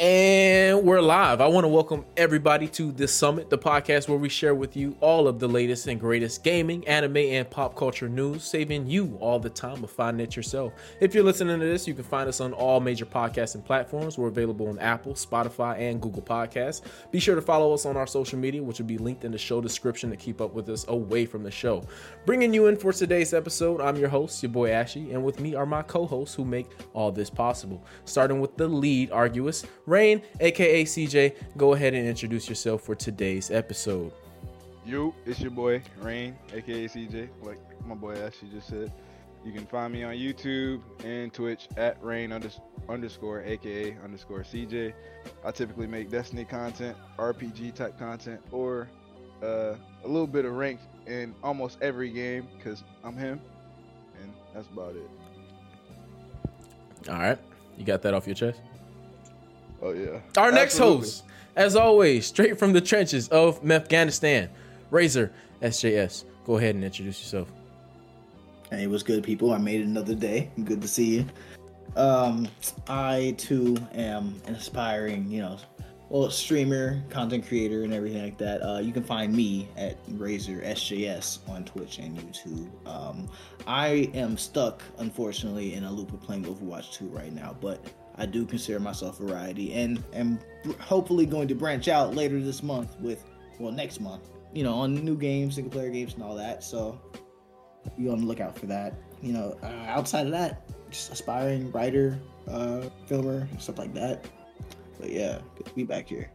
And we're live. I want to welcome everybody to this summit, the podcast where we share with you all of the latest and greatest gaming, anime, and pop culture news, saving you all the time of finding it yourself. If you're listening to this, you can find us on all major podcasting platforms. We're available on Apple, Spotify, and Google Podcasts. Be sure to follow us on our social media, which will be linked in the show description to keep up with us away from the show. Bringing you in for today's episode, I'm your host, your boy Ashy, and with me are my co-hosts who make all this possible. Starting with the lead arguous, Rain, aka CJ, go ahead and introduce yourself for today's episode. You, it's your boy Rain, aka CJ, like my boy Ashley just said. You can find me on YouTube and Twitch at Rain unders- underscore aka underscore CJ. I typically make Destiny content, RPG type content, or uh, a little bit of ranked in almost every game because I'm him, and that's about it. All right, you got that off your chest. Oh yeah. Our next host, as always, straight from the trenches of Afghanistan, Razor SJS. Go ahead and introduce yourself. Hey, what's good, people? I made it another day. Good to see you. Um, I too am an aspiring, you know, well, streamer, content creator, and everything like that. Uh, you can find me at Razor SJS on Twitch and YouTube. Um, I am stuck, unfortunately, in a loop of playing Overwatch 2 right now, but I do consider myself a variety and am hopefully going to branch out later this month with, well, next month, you know, on new games, single player games, and all that. So be on the lookout for that. You know, uh, outside of that, just aspiring writer, uh, filmer, stuff like that. But yeah, good to be back here.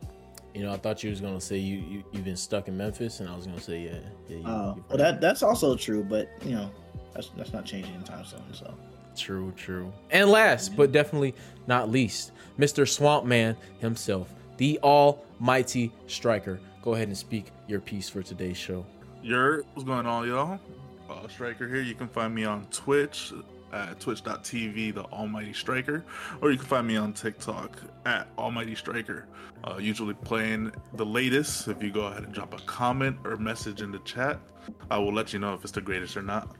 You know, I thought you was gonna say you, you you've been stuck in Memphis, and I was gonna say yeah, yeah. You, Uh, well, that that's also true, but you know, that's that's not changing anytime soon. So True, true. And last but definitely not least, Mr. Swamp Man himself, the almighty Stryker. Go ahead and speak your piece for today's show. Yer, what's going on, y'all? Uh, Stryker here. You can find me on Twitch at twitch.tv, the Almighty Stryker, or you can find me on TikTok at Almighty Stryker. Uh, usually playing the latest. If you go ahead and drop a comment or message in the chat, I will let you know if it's the greatest or not.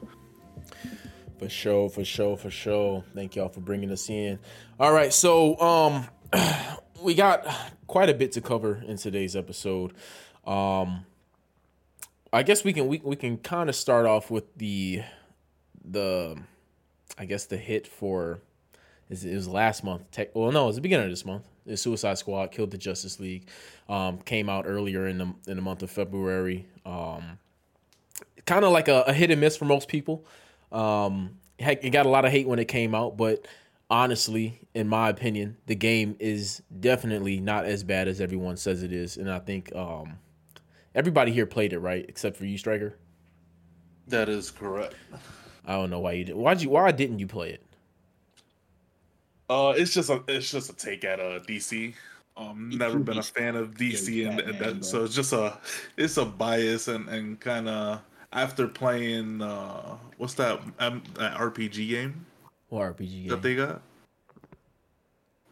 For sure, for sure, for sure. Thank y'all for bringing us in. All right, so um, we got quite a bit to cover in today's episode. Um, I guess we can we, we can kind of start off with the the I guess the hit for is it was last month. Tech, well, no, it was the beginning of this month. The Suicide Squad killed the Justice League. Um, came out earlier in the in the month of February. Um, kind of like a, a hit and miss for most people. Um, heck, it got a lot of hate when it came out, but honestly, in my opinion, the game is definitely not as bad as everyone says it is, and I think um, everybody here played it right, except for you, Stryker. That is correct. I don't know why you did. Why'd you? Why didn't you play it? Uh, it's just a it's just a take at uh DC. Um, never been a fan of DC, and, and that, bro. so it's just a it's a bias and and kind of after playing uh what's that um, that RPG game What RPG game? that they got?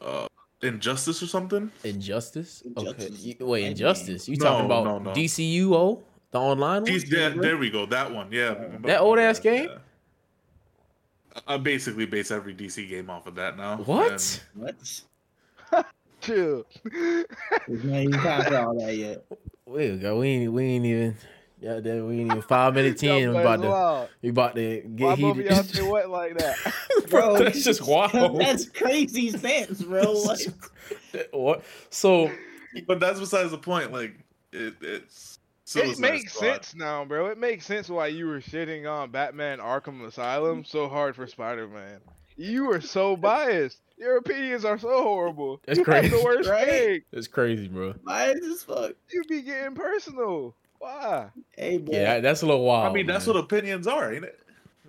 Uh, Injustice or something? Injustice. Okay. Injustice. You- wait, Injustice. You No, talking about no, no. DCUO, the online one? These, there, there we go. That one, yeah. That old-ass game? Yeah. I basically base every DC game off of that now. What? and- what? Chill. There's not even time all that yet. Wait, go. We ain't. We ain't even. Yeah, that- we ain't even five minutes in. We about boys to. We about to get Why both of y'all heated. say what like that? bro, that's just wild. That's crazy stance, bro. Like, what? So But that's besides the point. Like it, it's. it makes Squad. sense now, bro. It makes sense why you were shitting on Batman Arkham Asylum so hard for Spider Man. You were so biased. Your opinions are so horrible. That's you have crazy. the worst Right? take. it's crazy, bro. why is this fuck? You be getting personal. Why? Hey, bro. Yeah, that's a little wild. I mean, that's man. what opinions are, ain't it?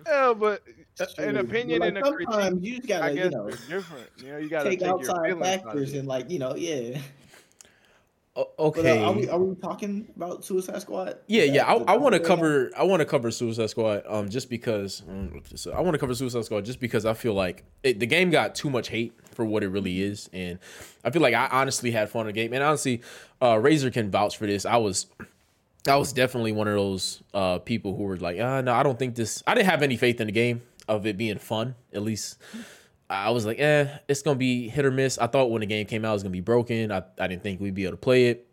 Yeah, but an opinion Like, and a critique, sometimes you just gotta, I guess, you know, different. You know, you gotta take take, outside feelings factors and like, you know, yeah. O- But, uh, okay. are we are we talking about Suicide Squad? Yeah, Is yeah. I, I want to cover. I want to cover Suicide Squad. Um, just because. Um, so I want to cover Suicide Squad just because I feel like it, the game got too much hate for what it really is, and I feel like I honestly had fun in the game. And honestly, uh, Razor can vouch for this. I was. I was definitely one of those uh, people who were like, uh, no, I don't think this. I didn't have any faith in the game of it being fun, at least I was like, eh, it's gonna be hit or miss. I thought when the game came out, it was gonna be broken. I, I didn't think we'd be able to play it.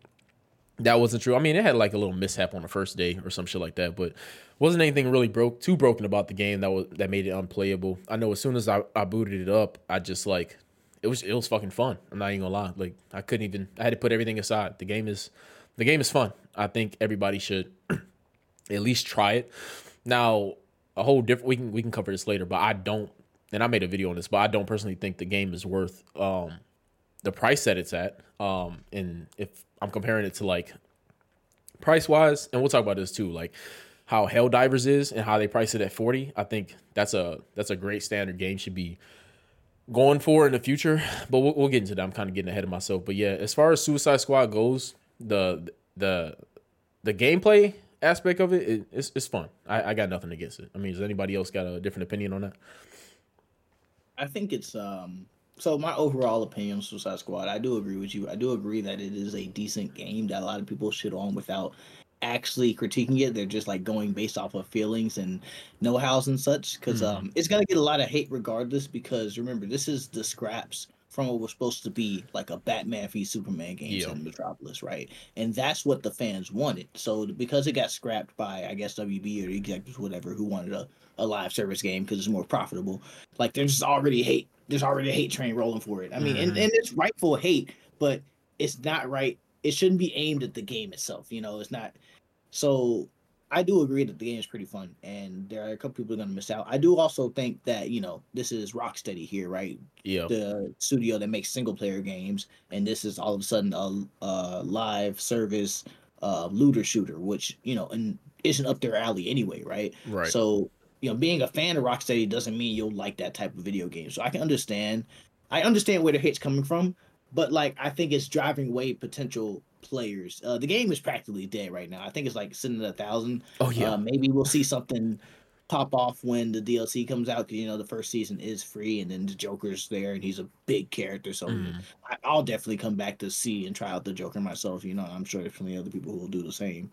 That wasn't true. I mean, it had like a little mishap on the first day or some shit like that, but wasn't anything really broke too broken about the game that was that made it unplayable. I know as soon as I, I booted it up, I just like it was it was fucking fun. I'm not even gonna lie. Like I couldn't even I had to put everything aside. The game is the game is fun. I think everybody should at least try it. Now, a whole different we can we can cover this later, but I don't and I made a video on this, but I don't personally think the game is worth um the price that it's at. Um and if I'm comparing it to like price wise, and we'll talk about this too, like how Helldivers is and how they price it at 40. I think that's a that's a great standard game should be going for in the future. But we'll, we'll get into that. I'm kind of getting ahead of myself. But yeah, as far as Suicide Squad goes, the the the gameplay aspect of it, it it's, it's fun. I, I got nothing against it. I mean, does anybody else got a different opinion on that? I think it's um so my overall opinion on Suicide Squad, I do agree with you. I do agree that it is a decent game that a lot of people shit on without actually critiquing it. They're just like going based off of feelings and know-hows and such. Because Mhm. um, it's gonna get a lot of hate regardless. Because remember, this is the scraps from what was supposed to be like a Batman v Superman game Yeah. in Metropolis, right? And that's what the fans wanted. So because it got scrapped by I guess WB or the executives, whatever, who wanted a, a live service game because it's more profitable. Like there's already hate. There's already a hate train rolling for it. I mean, and, Mhm. and it's rightful hate, but it's not right. It shouldn't be aimed at the game itself. You know, it's not. So I do agree that the game is pretty fun, and there are a couple people are gonna miss out. I do also think that you know this is Rocksteady here, right? Yeah. The studio that makes single player games, and this is all of a sudden a, a live service uh, looter shooter, which you know and isn't up their alley anyway, right? Right. So, you know, being a fan of Rocksteady doesn't mean you'll like that type of video game. So I can understand. I understand where the hate's coming from, but like I think it's driving away potential players. Uh, the game is practically dead right now. I think it's like sitting at a thousand. oh yeah. Uh, maybe we'll see something pop off when the DLC comes out because you know the first season is free and then the Joker's there and he's a big character. So Mhm. I, I'll definitely come back to see and try out the Joker myself. You know, I'm sure there's plenty of other people who will do the same.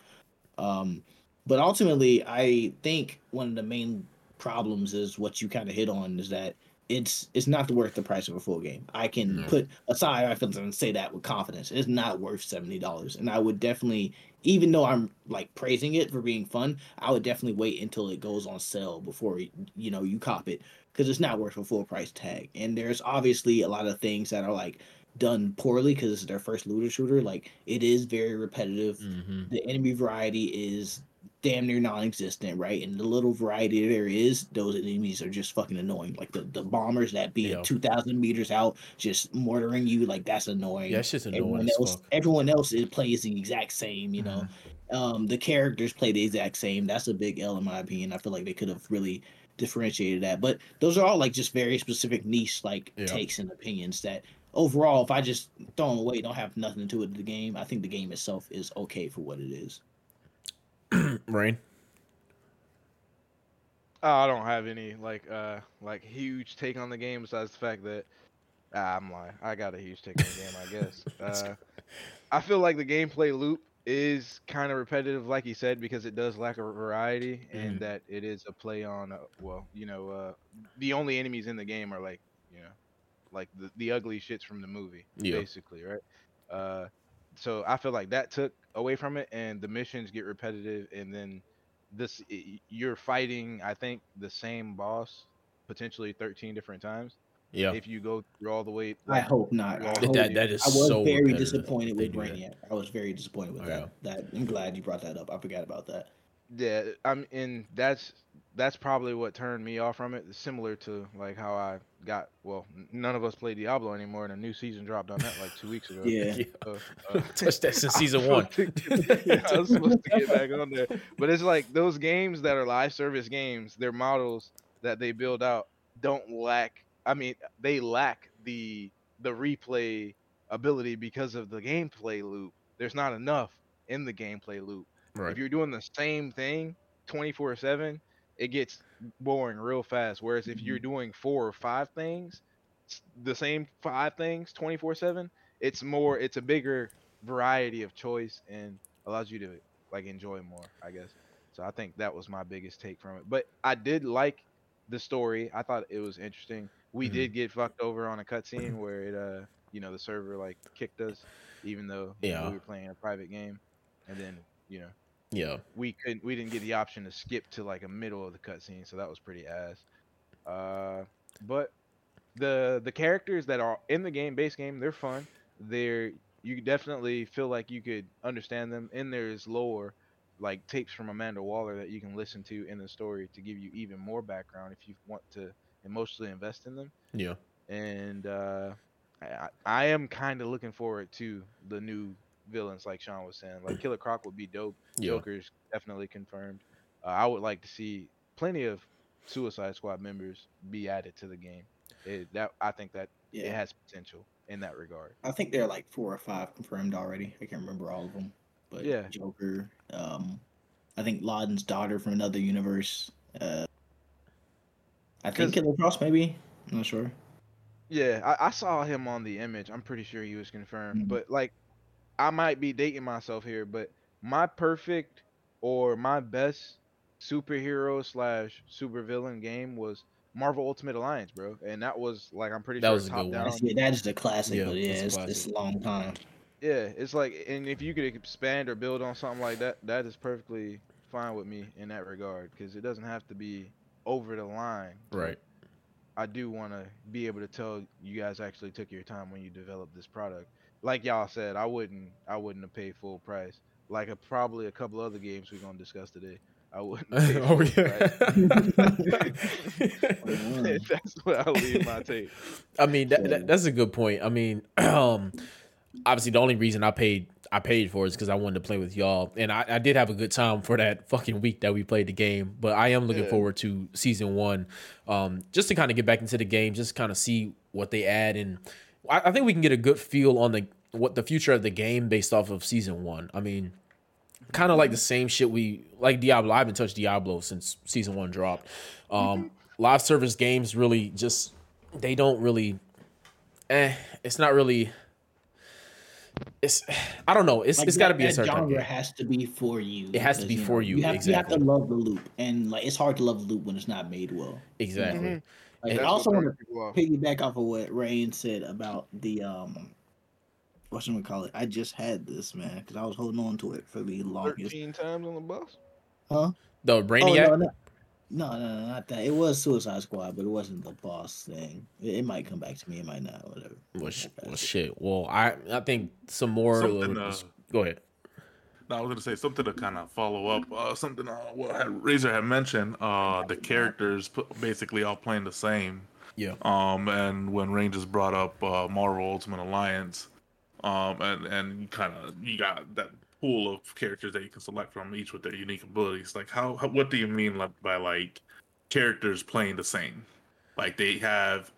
Um, but ultimately, I think one of the main problems is what you kind of hit on is that it's it's not worth the price of a full game. I can No. put aside my feelings and say that with confidence. It's not worth seventy dollars, and I would definitely, even though I'm like praising it for being fun, I would definitely wait until it goes on sale before you know you cop it because it's not worth a full price tag. And there's obviously a lot of things that are like done poorly because it's their first looter shooter. Like it is very repetitive. Mhm. The enemy variety is damn near non-existent, right? And the little variety there is, those enemies are just fucking annoying. Like the, the bombers that be Yeah. two thousand meters out, just mortaring you, like that's annoying. Yeah, it's just annoying everyone else, fuck. everyone else it plays the exact same. You know, Mm-hmm. um, the characters play the exact same. That's a big L in my opinion. I feel like they could have really differentiated that. But those are all like just very specific niche like Yeah. takes and opinions that overall, if I just throw them away, don't have nothing to do with the game. I think the game itself is okay for what it is. Rain. Oh, I don't have any like uh like huge take on the game besides the fact that ah, I'm lying. I got a huge take on the game, I guess. Uh, I feel like the gameplay loop is kind of repetitive, like he said, because it does lack a variety, and that it is a play on. Uh, well, you know, uh, the only enemies in the game are like, you know, like the the ugly shits from the movie, Yeah. basically, right? Uh, so I feel like that took away from it, and the missions get repetitive, and then this you're fighting, I think, the same boss potentially 13 different times Yeah. if you go through all the way. I hope not. I, That- hope, that that is I was so very disappointed with do that. Brainiac. I was very disappointed with Oh, that. That I'm glad you brought that up. I forgot about that. Yeah, I'm and that's that's probably what turned me off from it. Similar to like how I got. Well, none of us play Diablo anymore, and a new season dropped on that like two weeks ago. Yeah. Yeah. So, uh, Touched that since season one. get- yeah, I was supposed to get back on there, but it's like those games that are live service games. Their models that they build out don't lack. I mean, they lack the the replay ability because of the gameplay loop. There's not enough in the gameplay loop. Right. If you're doing the same thing 24 7, it gets boring real fast. Whereas if you're doing four or five things, the same five things 24 7, it's more, it's a bigger variety of choice and allows you to like enjoy more, I guess. So I think that was my biggest take from it. But I did like the story. I thought it was interesting. We Mhm. did get fucked over on a cutscene where it uh you know the server like kicked us, even though Yeah. we were playing a private game, and then you know Yeah. we couldn't we didn't get the option to skip to like a middle of the cutscene, so that was pretty ass. Uh, but the the characters that are in the game base game, they're fun. They're you definitely feel like you could understand them, and there's lore like tapes from Amanda Waller that you can listen to in the story to give you even more background if you want to emotionally invest in them. Yeah. And uh, I, I- I am kind of looking forward to the new villains, like Sean was saying. Like Killer Croc would be dope. Yeah. Joker's definitely confirmed. Uh, I would like to see plenty of Suicide Squad members be added to the game. It, that I think that it Yeah, has potential in that regard. I think there are like four or five confirmed already. I can't remember all of them, but Yeah. Joker. Um, I think Lawton's daughter from another universe. Uh, I think Killer Croc maybe. I'm not sure. Yeah, I, I saw him on the image. I'm pretty sure he was confirmed. Mhm. But like, I might be dating myself here, but my perfect or my best superhero slash supervillain game was Marvel Ultimate Alliance, bro. And that was like I'm pretty That sure was a top good one. down. That's, yeah, that is the classic, Yeah, but yeah, it's, classic. it's a long time. Yeah, it's like, and if you could expand or build on something like that, that is perfectly fine with me in that regard because it doesn't have to be over the line. Right. I do want to be able to tell you guys actually took your time when you developed this product. Like y'all said, I wouldn't, I wouldn't have paid full price. Like a, probably a couple other games we're gonna discuss today. I wouldn't. Oh yeah. That's what I leave my take. I mean, that, that, that's a good point. I mean, um, obviously, the only reason I paid I paid for it is because I wanted to play with y'all, and I, I did have a good time for that fucking week that we played the game. But I am looking Yeah. forward to season one, um, just to kind of get back into the game, just kind of see what they add, and I, I think we can get a good feel on the what the future of the game based off of season one. I mean, kind of like the same shit we like Diablo. I haven't touched Diablo since season one dropped. Um, live service games really just they don't really. Eh, it's not really. It's I don't know. It's Like, it's got to be a certain type genre game. has to be for you. It has to because, be for you, You have, you have to love the loop, and like it's hard to love the loop when it's not made well. Exactly. Mhm. Like, And- I also want turns people off. to piggyback off of what Rain said about the um, what should we call it? I just had this man because I was holding on to it for the longest. Thirteen times on the bus. Huh? The Oh Brainiac. no, no, no, no, no, not that. It was Suicide Squad, but it wasn't the boss thing. It, it might come back to me. It might not. Whatever. well, sh- well, shit. Well, I I think some more. Something, uh, go ahead. I was gonna say something to kind of follow up. Uh, something uh, what had, Razor had mentioned. Uh, the characters p- basically all playing the same. Yeah. Um, and when Rangers brought up uh, Marvel Ultimate Alliance, um, and and you kind of you got that pool of characters that you can select from, each with their unique abilities. Like, how, how what do you mean like, by like characters playing the same? Like they have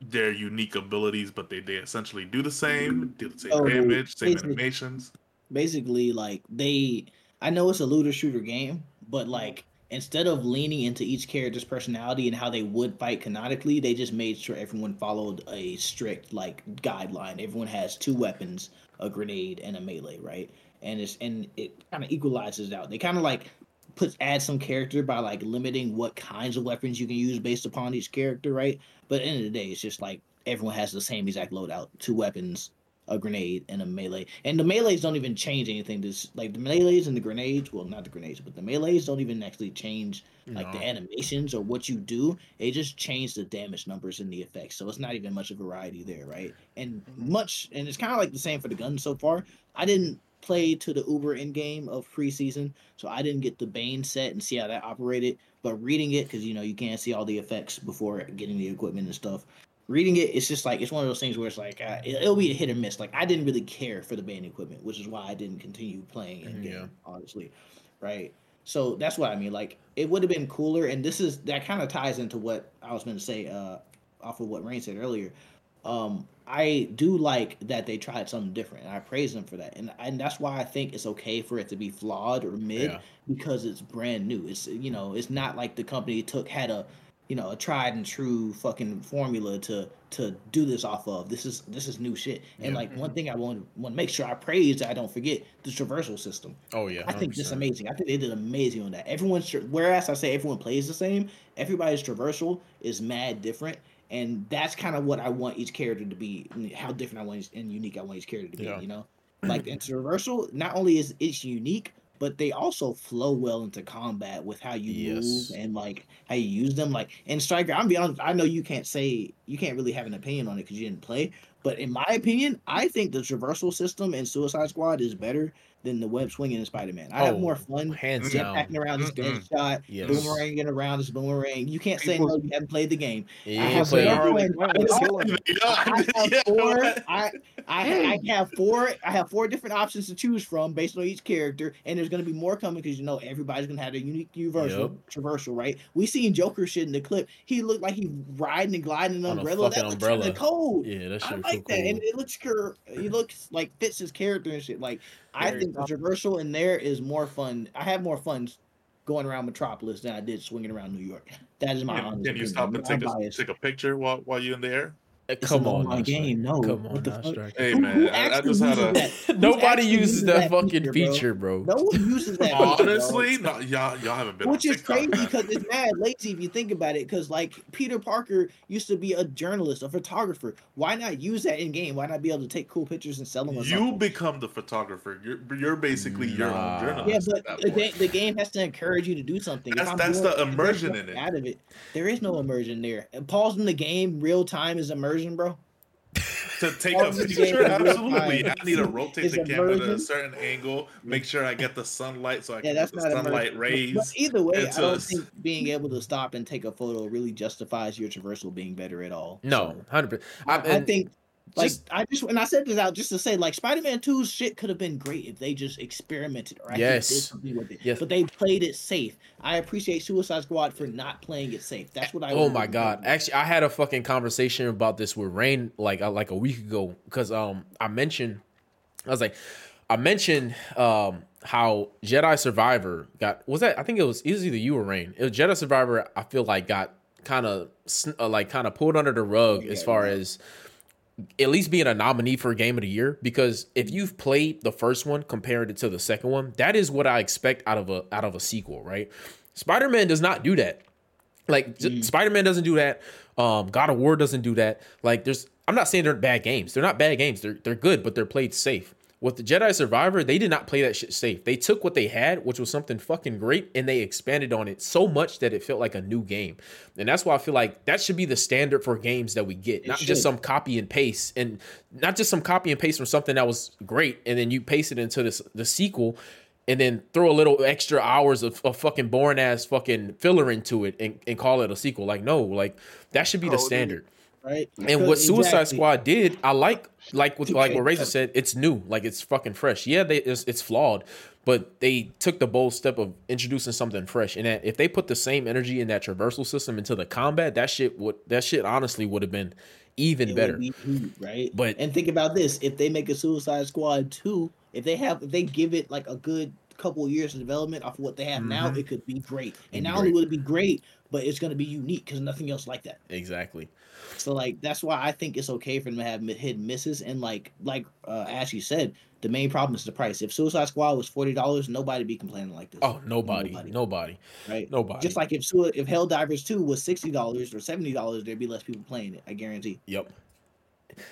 their unique abilities, but they they essentially do the same, do the same Oh, damage, same animations. Basically like they I know it's a looter shooter game, but mm-hmm. like instead of leaning into each character's personality and how they would fight canonically, they just made sure everyone followed a strict like guideline. Everyone has two weapons, a grenade and a melee, right? And it's and it kind of equalizes out. They kind of like puts add some character by like limiting what kinds of weapons you can use based upon each character, right? But at the end of the day, it's just like everyone has the same exact loadout, two weapons, a grenade and a melee. And the melees don't even change anything. This like the melees and the grenades, well not the grenades, but the melees don't even actually change like the animations or what you do. They just change the damage numbers and the effects. So it's not even much of variety there, right? And mm-hmm. much and it's kind of like the same for the guns so far. I didn't play to the Uber in game of preseason, so I didn't get the Bane set and see how that operated. But reading it, because you know you can't see all the effects before getting the equipment and stuff reading it, it's just like it's one of those things where it's like uh, it, will be a hit or miss. Like I didn't really care for the Bane equipment, which is why I didn't continue playing in game, Yeah. honestly, right? So that's what I mean. Like it would have been cooler, and this is that kind of ties into what I was going to say uh, off of what Rain said earlier. Um, I do like that they tried something different, and I praise them for that. And and that's why I think it's okay for it to be flawed or mid Yeah. because it's brand new. It's you know, it's not like the company took had a you know a tried and true fucking formula to to do this off of. This is this is new shit. And Yeah. like one thing I want want to make sure I praise that I don't forget the traversal system. Oh yeah. I think this 100%. amazing. I think they did amazing on that. Everyone's whereas I say everyone plays the same, everybody's traversal is mad different, and that's kind of what I want each character to be, how different I want each, and unique I want each character to be. Yeah. You know, like in traversal, not only is it's unique, but they also flow well into combat with how you Yes. move and like how you use them. Like in Stryker, I'm be honest, I know you can't say you can't really have an opinion on it because you didn't play. But in my opinion, I think the traversal system in Suicide Squad is better than the web swinging in Spider Man. I Oh, have more fun hands down. jetpacking around this. Deadshot, Yes. boomeranging around this boomerang. You can't say People- no, you haven't played the game. Yeah, I have play- more Harley fun- Quinn I- was I- killing it. I have four. I, I I have four. I have four different options to choose from based on each character, and there's gonna be more coming because you know everybody's gonna have a unique universal traversal, right? We seen Joker shit in the clip. He looked like he riding and gliding On an a umbrella. That fucking looks umbrella. kinda cold. Yeah, that I like so that, and it looks cur- He looks like fits his character and shit. Like I think the traversal in there is more fun. I have more fun going around Metropolis than I did swinging around New York. That is my Can, honest can you opinion. stop and take a, take a picture while while you're in the air? It's Come on, online now, game. No, Come on, what the now, fuck? Hey Who- man, who I, I actually just had uses a that? Nobody uses that fucking feature, bro? bro. No one uses that. feature, honestly, no, y'all y'all haven't been Which is crazy man. because it's mad lazy if you think about it. Because like Peter Parker used to be a journalist, a photographer. Why not use that in game? Why not be able to take cool pictures and sell them? You something? become the photographer. You're you're basically your own journalist. yeah, but the, point. ga- the game has to encourage you to do something. That's- that's doing- the immersion in it. Out of it, there is no immersion there. And pausing the game real time is immersion, bro. to take a picture, games in real absolutely. I need to rotate is the camera to a certain angle, make sure I get the sunlight so I Yeah, can that's get the not sunlight rays. But either way, I don't us. think being able to stop and take a photo really justifies your traversal being better at all. No, So, hundred I, I think like just- I just and I said this out just to say like Spider-Man 2's shit could have been great if they just experimented or actually Yes. did something with it. Yes. But they played it safe. I appreciate Suicide Squad for not playing it safe. That's what I Oh my god! Actually, I had a fucking conversation about this with Rain like uh, like a week ago because um I mentioned I was like I mentioned um how Jedi Survivor got was that I think it was it was either you or Rain. It was Jedi Survivor. I feel like got kind of uh, like kind of pulled under the rug as far yeah. as at least being a nominee for a game of the year because if you've played the first one compared it to the second one that is what i expect out of a out of a sequel right? Spider-man does not do that. Like j- spider-man doesn't do that. Um god of war doesn't do that. Like there's i'm not saying they're bad games. They're not bad games. They're they're good but they're played safe with the Jedi Survivor, they did not play that shit safe. They took what they had, which was something fucking great, and they expanded on it so much that it felt like a new game. And that's why I feel like that should be the standard for games that we get, not should. just some copy and paste, and not just some copy and paste from something that was great, and then you paste it into this the sequel, and then throw a little extra hours of, of fucking boring ass fucking filler into it and, and call it a sequel. Like no, like that should be Oh, the dude. Right? And what Suicide Exactly. Squad did, I like, like with like what. Razor said, it's new, like it's fucking fresh. Yeah, they it's, it's flawed, but they took the bold step of introducing something fresh. And that if they put the same energy in that traversal system into the combat, that shit would that shit honestly would have been even It better. be heat, right? But- and think about this: if they make a Suicide Squad two, if they have, if they give it like a good couple of years of development off of what they have now, Mhm. it could be great. And not great. only would it be great, but it's going to be unique because nothing else like that. Exactly. So like that's why I think it's okay for them to have hit misses. And like like uh, you said, the main problem is the price. If Suicide Squad was forty dollars, nobody be complaining like this. Oh, nobody, Nobody. nobody, right. nobody. Just like if if Helldivers two was sixty dollars or seventy dollars, there'd be less people playing it. I guarantee. yep.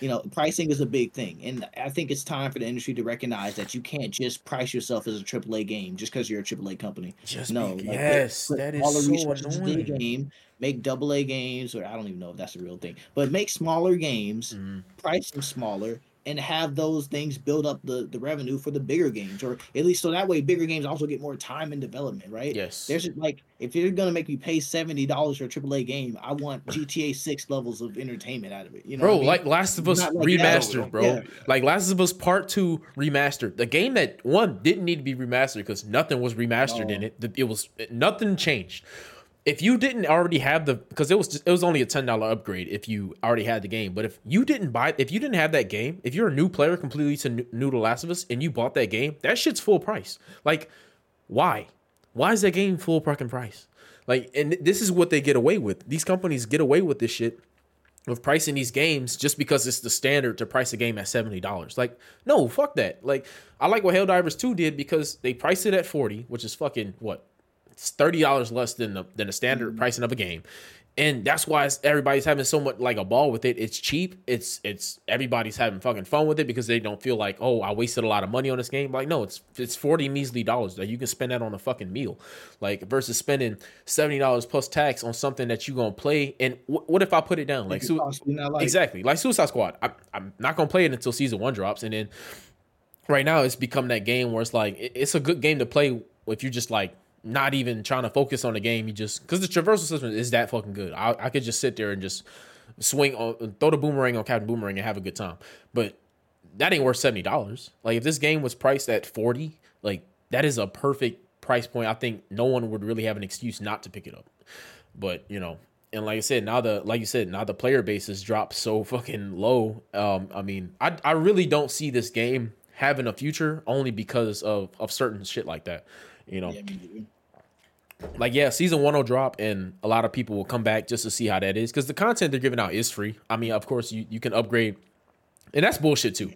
You know, pricing is a big thing, and I think it's time for the industry to recognize that you can't just price yourself as a AAA game just because you're a AAA company. Just No, be- like, yes, that is all the so the annoying. game, make double A games, or I don't even know if that's a real thing, but make smaller games, Mhm. price them smaller, and have those things build up the the revenue for the bigger games, or at least so that way bigger games also get more time in development, right? Yes. There's just, like if you're gonna make me pay seventy dollars for a AAA game, I want GTA Six levels of entertainment out of it. You know, bro, I mean? like Last of Us like that. remastered, bro. Yeah. Like Last of Us Part Two remastered. The game that one didn't need to be remastered because nothing was remastered in it. It was nothing changed. If you didn't already have the, because it was just, it was only a ten dollar upgrade if you already had the game. But if you didn't buy, if you didn't have that game, if you're a new player completely to new, to Last of Us and you bought that game, that shit's full price. Like, why? Why is that game full fucking price? Like, and this is what they get away with. These companies get away with this shit of pricing these games just because it's the standard to price a game at seventy dollars. Like, no, fuck that. Like, I like what Helldivers Two did because they priced it at forty, which is fucking what, it's thirty dollars less than the than the standard pricing of a game, and that's why everybody's having so much like a ball with it. It's cheap. It's it's everybody's having fucking fun with it because they don't feel like oh I wasted a lot of money on this game. Like no, it's it's forty measly dollars that you can spend that on a fucking meal, like versus spending seventy dollars plus tax on something that you gonna play. And wh- what if I put it down like, su- like- exactly like Suicide Squad? I, I'm not gonna play it until season one drops, and then right now it's become that game where it's like it's a good game to play if you just like not even trying to focus on the game. You just because the traversal system is that fucking good. I, I could just sit there and just swing on, throw the boomerang on Captain Boomerang and have a good time. But that ain't worth seventy dollars. Like if this game was priced at forty, like that is a perfect price point. I think no one would really have an excuse not to pick it up. But you know, and like I said, now the like you said, now the player base has dropped so fucking low. Um, I mean, I I really don't see this game having a future only because of of certain shit like that. You know, Yeah, like yeah, season one will drop, and a lot of people will come back just to see how that is because the content they're giving out is free. I mean, of course, you you can upgrade, and that's bullshit too.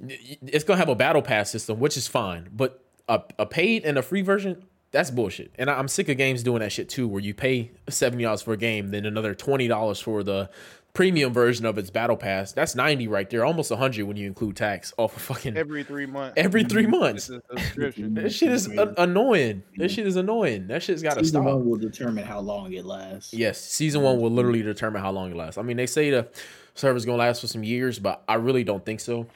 It's gonna have a battle pass system, which is fine, but a, a paid and a free version. That's bullshit, and I'm sick of games doing that shit too, where you pay seventy dollars for a game, then another twenty dollars for the premium version of its battle pass. That's ninety right there, almost hundred when you include tax off of fucking Every three months. every three mm-hmm. months. It's a subscription. That shit is a- mm-hmm. annoying. This shit is annoying. That shit's got to stop. Season one will determine how long it lasts. Yes, season one will literally determine how long it lasts. I mean, they say the server's gonna last for some years, but I really don't think so.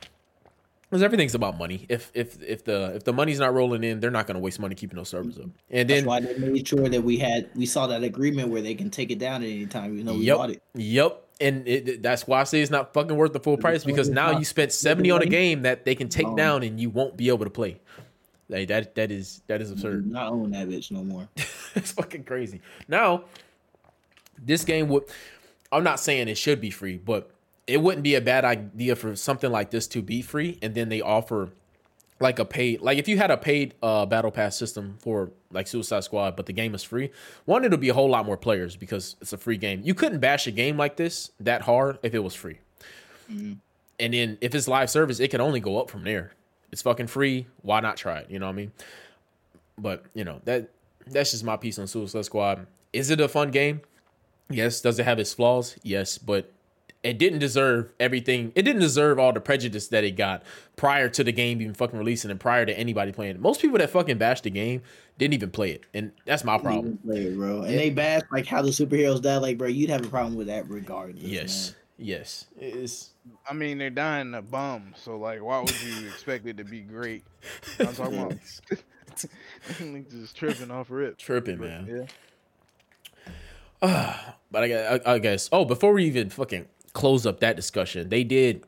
Because everything's about money. If if if the if the money's not rolling in, they're not gonna waste money keeping those servers up. And That's then why they made sure that we had we saw that agreement where they can take it down at any time, even though we bought it. Yep. And it, that's why I say it's not fucking worth the full price because now you spent 70 on a game that they can take Um, down and you won't be able to play. Like that that is that is absurd. Not own that bitch no more. it's fucking crazy. Now, this game would I'm not saying it should be free, but it wouldn't be a bad idea for something like this to be free and then they offer like a paid like if you had a paid uh battle pass system for like Suicide Squad, but the game is free, one it'll be a whole lot more players because it's a free game. You couldn't bash a game like this that hard if it was free. And then if it's live service, it can only go up from there. It's fucking free. Why not try it? You know what I mean? But you know that that's just my piece on Suicide Squad. Is it a fun game? Yes. Does it have its flaws? Yes. But it didn't deserve everything. It didn't deserve all the prejudice that it got prior to the game even fucking releasing and prior to anybody playing it. Most people that fucking bashed the game didn't even play it, and that's my problem. Play it, bro. And they bash like how the superheroes die. Like, bro, you'd have a problem with that regardless. Yes. Yes. It's I mean, they're dying a bum, so like, why would you expect it to be great? I'm talking about Niggas just tripping off rip. tripping, But, man. Yeah. But I, gue- I, I guess. Oh, before we even fucking close up that discussion, they did.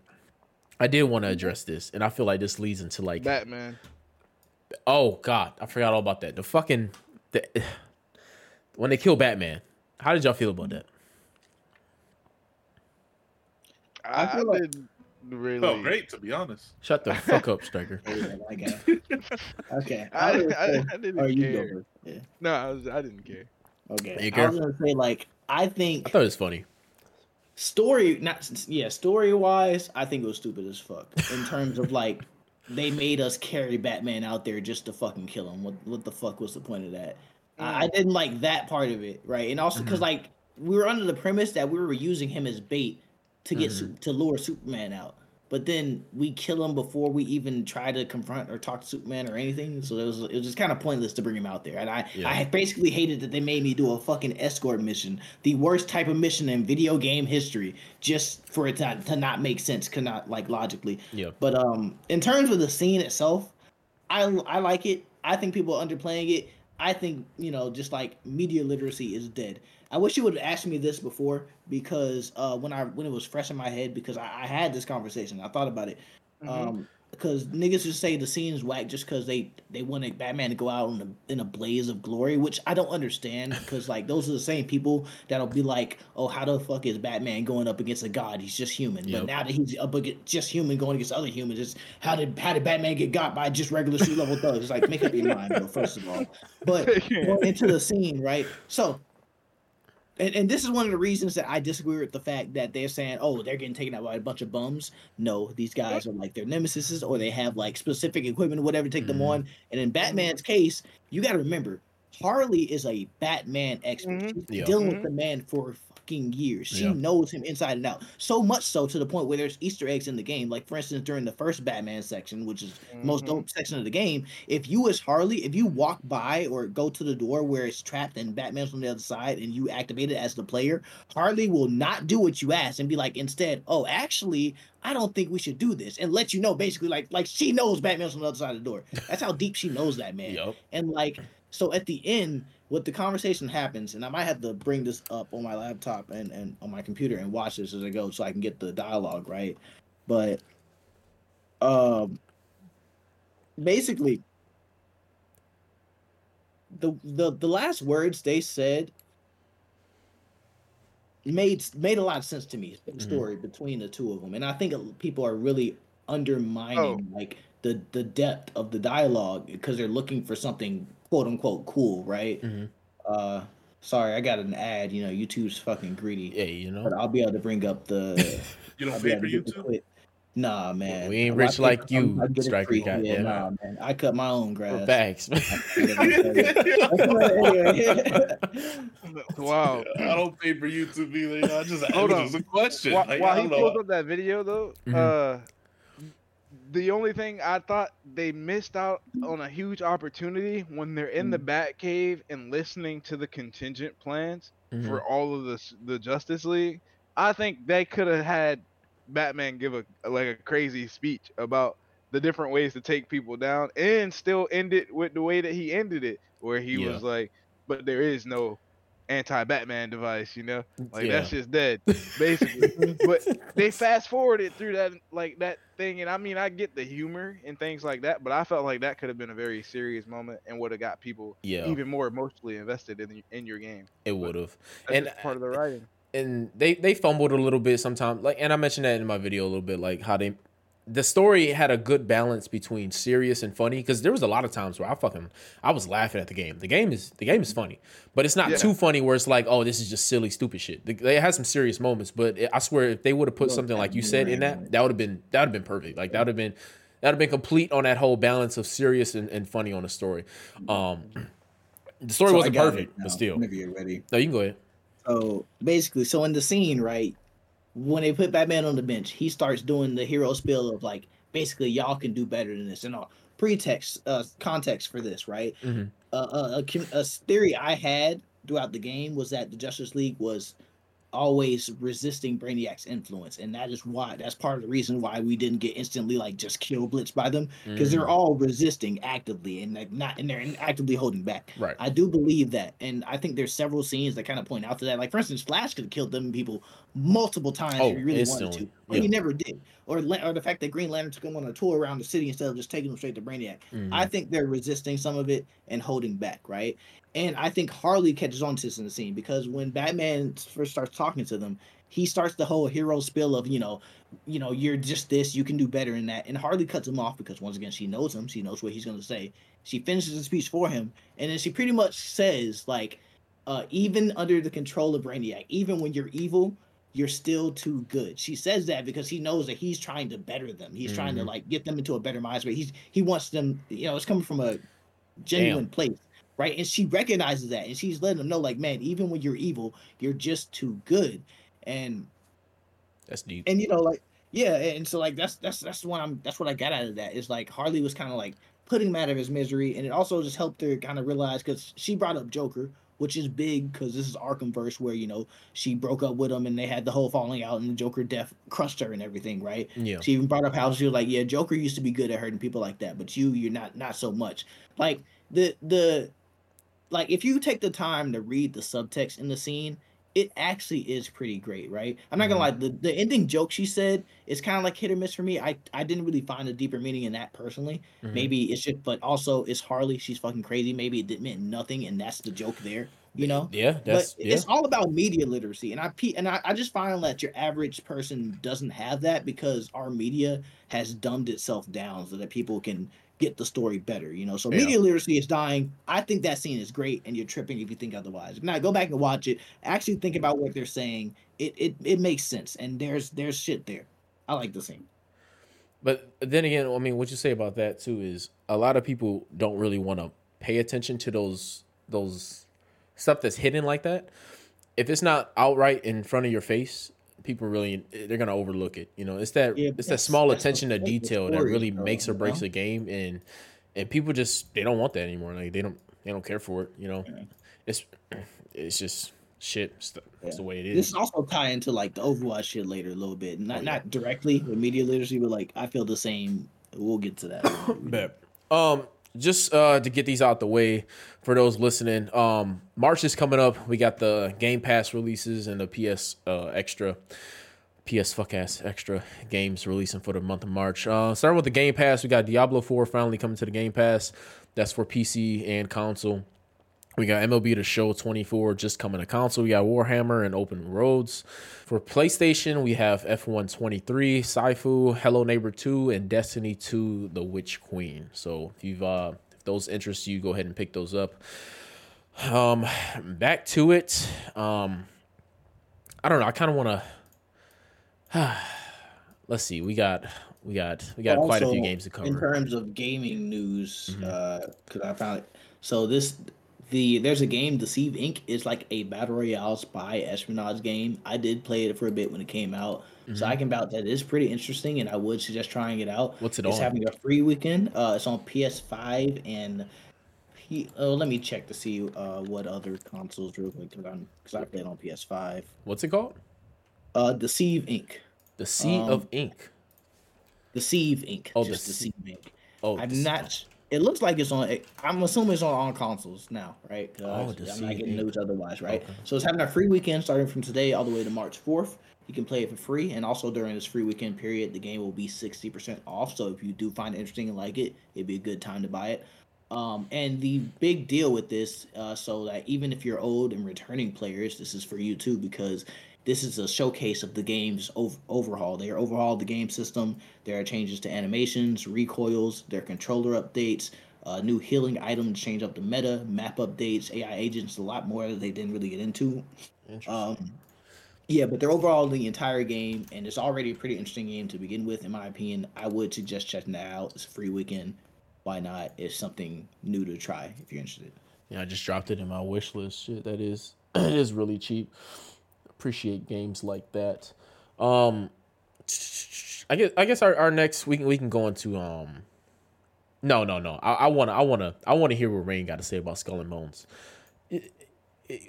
I did want to address this, and I feel like this leads into like, Batman. oh god, I forgot all about that. The fucking the when they kill Batman. How did y'all feel about that? I, I feel like- didn't really. Felt great to be honest. Shut the fuck up, Stryker. Yeah, I okay. I, was I, I didn't or you care. Yeah. No, I, was, I didn't care. Okay. You I care? was gonna say like I think I thought it was funny. Story not yeah story wise i think it was stupid as fuck in terms of like they made us carry batman out there just to fucking kill him. What, what the fuck was the point of that? I, I didn't like that part of it right? And also because mm-hmm. like we were under the premise that we were using him as bait to get mm-hmm. Su- to lure superman out but then we kill him before we even try to confront or talk to Superman or anything. So it was it was just kind of pointless to bring him out there. And I Yeah. I basically hated that they made me do a fucking escort mission, the worst type of mission in video game history, just for it to, to not make sense, could not like logically. Yeah. But um, in terms of the scene itself, I I like it. I think people are underplaying it. I think you know, just like media literacy is dead. I wish you would have asked me this before because uh, when I when it was fresh in my head because I, I had this conversation. I thought about it. Um, because niggas just say the scene's whack just because they they wanted Batman to go out in a in a blaze of glory, which I don't understand because like those are the same people that'll be like, oh, how the fuck is Batman going up against a god? He's just human. Yep. But now that he's up against just human going against other humans, it's how did how did Batman get got by just regular street level thugs? It's like make up your mind, bro. First of all, but going into the scene, right? So and, and this is one of the reasons that I disagree with the fact that they're saying, oh, they're getting taken out by a bunch of bums. No, these guys are like their nemesis or they have like specific equipment or whatever to take them Mhm. on. And in Batman's case, you got to remember, Harley is a Batman expert. Mhm. She's Yeah. dealing Mhm. with the man for fucking years. She Yeah. knows him inside and out. So much so to the point where there's Easter eggs in the game. Like for instance, during the first Batman section, which is the most Mhm. dope section of the game, if you as Harley, if you walk by or go to the door where it's trapped and Batman's on the other side and you activate it as the player, Harley will not do what you ask and be like, instead, oh, actually, I don't think we should do this, and let you know basically like like she knows Batman's on the other side of the door. That's how deep she knows that man. Yup. And like, so at the end, what the conversation happens, and I might have to bring this up on my laptop and, and on my computer and watch this as I go so I can get the dialogue right. But um basically the the the last words they said made made a lot of sense to me the Mhm. story between the two of them and i think people are really undermining like the the depth of the dialogue because they're looking for something quote unquote cool right Mhm. uh sorry i got an ad you know youtube's fucking greedy Yeah, you know. but i'll be able to bring up the You I'll don't pay for to get the YouTube? Nah, man. We ain't My rich like you, I get it Stryker, free. Yeah, nah, man. I cut my own grass. Facts. Wow. I don't pay for YouTube either. You know, I just Hold it was on. just a question. While, Like, while he don't pulls up that video though, Mhm. uh, the only thing I thought they missed out on a huge opportunity when they're in the Mm. Batcave and listening to the contingent plans Mhm. for all of the the Justice League. I think they could have had Batman give a like a crazy speech about the different ways to take people down and still end it with the way that he ended it, where he Yeah. was like, "But there is no anti-Batman device," you know, like Yeah. that's just dead, basically. but they fast forwarded through that like that thing, and I mean, I get the humor and things like that, but I felt like that could have been a very serious moment and would have got people Yeah, even more emotionally invested in in your game. it would have. And part of the writing. and they they fumbled a little bit sometimes like and i mentioned that in my video a little bit like how they the story had a good balance between serious and funny because there was a lot of times where i fucking i was laughing at the game. The game is the game is funny but it's not Yeah. too funny where it's like oh this is just silly stupid shit. They, they had some serious moments but i swear if they would have put Well, something like you said in that that would have been that would have been perfect. Like that would have been that would have been complete on that whole balance of serious and, and funny on the story. Um the story So wasn't perfect but still. Whenever you're ready. no you can go ahead. So basically, so in the scene, right, when they put Batman on the bench, he starts doing the hero spill of like, basically, y'all can do better than this, and all pretext, uh, context for this, right? Mhm. Uh, uh, a, a theory I had throughout the game was that the Justice League was always resisting Brainiac's influence, and that is why that's part of the reason why we didn't get instantly like just kill blitzed by them because they're mm. all resisting actively and like not and they're actively holding back. right I do believe that, and I think there's several scenes that kind of point out to that. Like for instance, Flash could have killed them people multiple times Oh, if he really instantly, wanted to, but yeah. he never did. Or or the fact that Green Lantern took him on a tour around the city instead of just taking him straight to Brainiac. Mhm. I think they're resisting some of it and holding back, right? And I think Harley catches on to this in the scene because when Batman first starts talking to them, he starts the whole hero spill of, you know, you know, you're just this, you can do better in that. And Harley cuts him off because once again, she knows him, she knows what he's gonna say. She finishes the speech for him, and then she pretty much says, like, uh, even under the control of Brainiac, even when you're evil, you're still too good. She says that because he knows that he's trying to better them. He's trying to Mhm. like get them into a better mindset. He's he wants them, you know, it's coming from a genuine place, right? And she recognizes that, and she's letting them know, like, man, even when you're evil, you're just too good. And that's deep and you know, like, yeah, and so like that's that's that's what I'm that's what I got out of that. Is like Harley was kind of like putting him out of his misery, and it also just helped her kind of realize because she brought up Joker, which is big because this is Arkham verse where you know she broke up with him and they had the whole falling out, and the Joker death crushed her and everything, right? yeah She even brought up how she was like, "Yeah, Joker used to be good at hurting people like that, but you, you're not, not so much." Like the the, like if you take the time to read the subtext in the scene, it actually is pretty great, right? I'm not gonna lie, the the ending joke she said is kind of like hit or miss for me. I I didn't really find a deeper meaning in that personally. Mhm. Maybe it's just, but also it's Harley. She's fucking crazy. Maybe it didn't meant nothing, and that's the joke there. You know yeah that's but yeah it's all about media literacy and i and I, I just find that your average person doesn't have that because our media has dumbed itself down so that people can get the story better you know? So Yeah. media literacy is dying. I think that scene is great and you're tripping if you think otherwise. Now go back and watch it. Actually think about what they're saying. It it, it makes sense and there's there's shit there. I like the scene. But then again, I mean, what you say about that too is a lot of people don't really want to pay attention to those those stuff that's hidden like that, if it's not outright in front of your face, people really they're gonna overlook it. You know, it's that Yeah, it's that small attention to detail that stories, really though, makes or you breaks know? a game, and and people just they don't want that anymore. Like they don't they don't care for it. You know, it's it's just shit. It's the, it's the way it is. This is. is also tie into like the Overwatch shit later a little bit. Not not directly with media literacy, but like I feel the same. We'll get to that. Bet. Um, just uh, to get these out the way for those listening, um, March is coming up. We got the Game Pass releases and the PS uh, extra, PS fuck ass extra games releasing for the month of March. Uh, starting with the Game Pass, we got Diablo Four finally coming to the Game Pass. That's for PC and console. We got MLB The Show 24 just coming to console. We got Warhammer and Open Roads. For PlayStation, we have F1 23, Sifu, Hello Neighbor 2, and Destiny 2, The Witch Queen. So if you've uh if those interest you, go ahead and pick those up. Um back to it. Um I don't know, I kind of want to Let's see. We got we got we got quite a few games to cover. In terms of gaming news, Mm-hmm. because I found it. So this the there's a game, Deceive Inc. is like a battle royale spy espionage game. I did play it for a bit when it came out, so I can vouch that it's pretty interesting, and I would suggest trying it out. Mm-hmm. What's it it's on? having a free weekend. Uh, it's on PS5 and. P- oh, let me check to see uh, what other consoles real quick because I played on PS5. What's it called? Uh, Deceive Inc. The Sea Um, of Ink. Deceive Inc. Oh, just Deceive- Inc. Oh, I'm this- not. It looks like it's on. I'm assuming it's on all consoles now, right? Oh, I'm not getting news otherwise, right? Okay. So it's having a free weekend starting from today all the way to March 4th. You can play it for free, and also during this free weekend period, the game will be 60% off. So if you do find it interesting and like it, it'd be a good time to buy it. Um, and the big deal with this, uh, so that even if you're old and returning players, this is for you too because this is a showcase of the game's ov- overhaul. They are overhauled the game system. There are changes to animations, recoils, their controller updates, uh, new healing items, change up the meta, map updates, AI agents, a lot more that they didn't really get into. Interesting. Um, yeah, but they're overall the entire game, and it's already a pretty interesting game to begin with, in my opinion. I would suggest checking that out. It's a free weekend. Why not? It's something new to try if you're interested. Yeah, I just dropped it in my wish list. Shit, that is it is really cheap. Appreciate games like that. Um, I guess I guess our, our next we can we can go into um. No, no, no. I, I wanna I wanna I wanna hear what Rain got to say about Skull and Bones. It- it-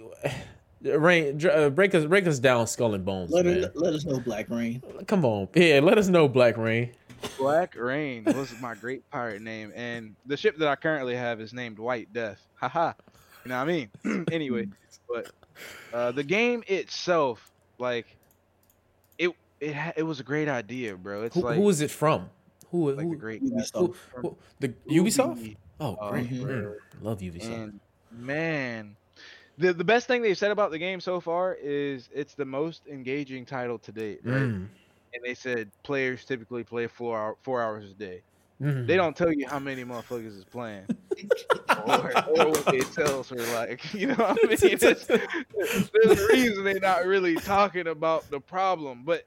Rain, uh, break us break us down Skull and Bones, Let, man. her, let us know, Black Rain. Come on, yeah, let us know, Black Rain. Black Rain was my great pirate name, and the ship that I currently have is named White Death. Haha. You know what I mean? anyway, but uh, the game itself, like, it it it was a great idea, bro. It's Who, like who is it from? Who, like who, a great Ubisoft. who, from who- the Ubisoft? Ubi. Oh, Uh, great, great. Love Ubisoft. And man, the the best thing they've said about the game so far is it's the most engaging title to date, right? Mm. And they said players typically play four hour, four hours a day. Mhm. They don't tell you how many motherfuckers is playing, or, or what they tell us, or like, you know what I mean? It's, there's a reason they're not really talking about the problem, but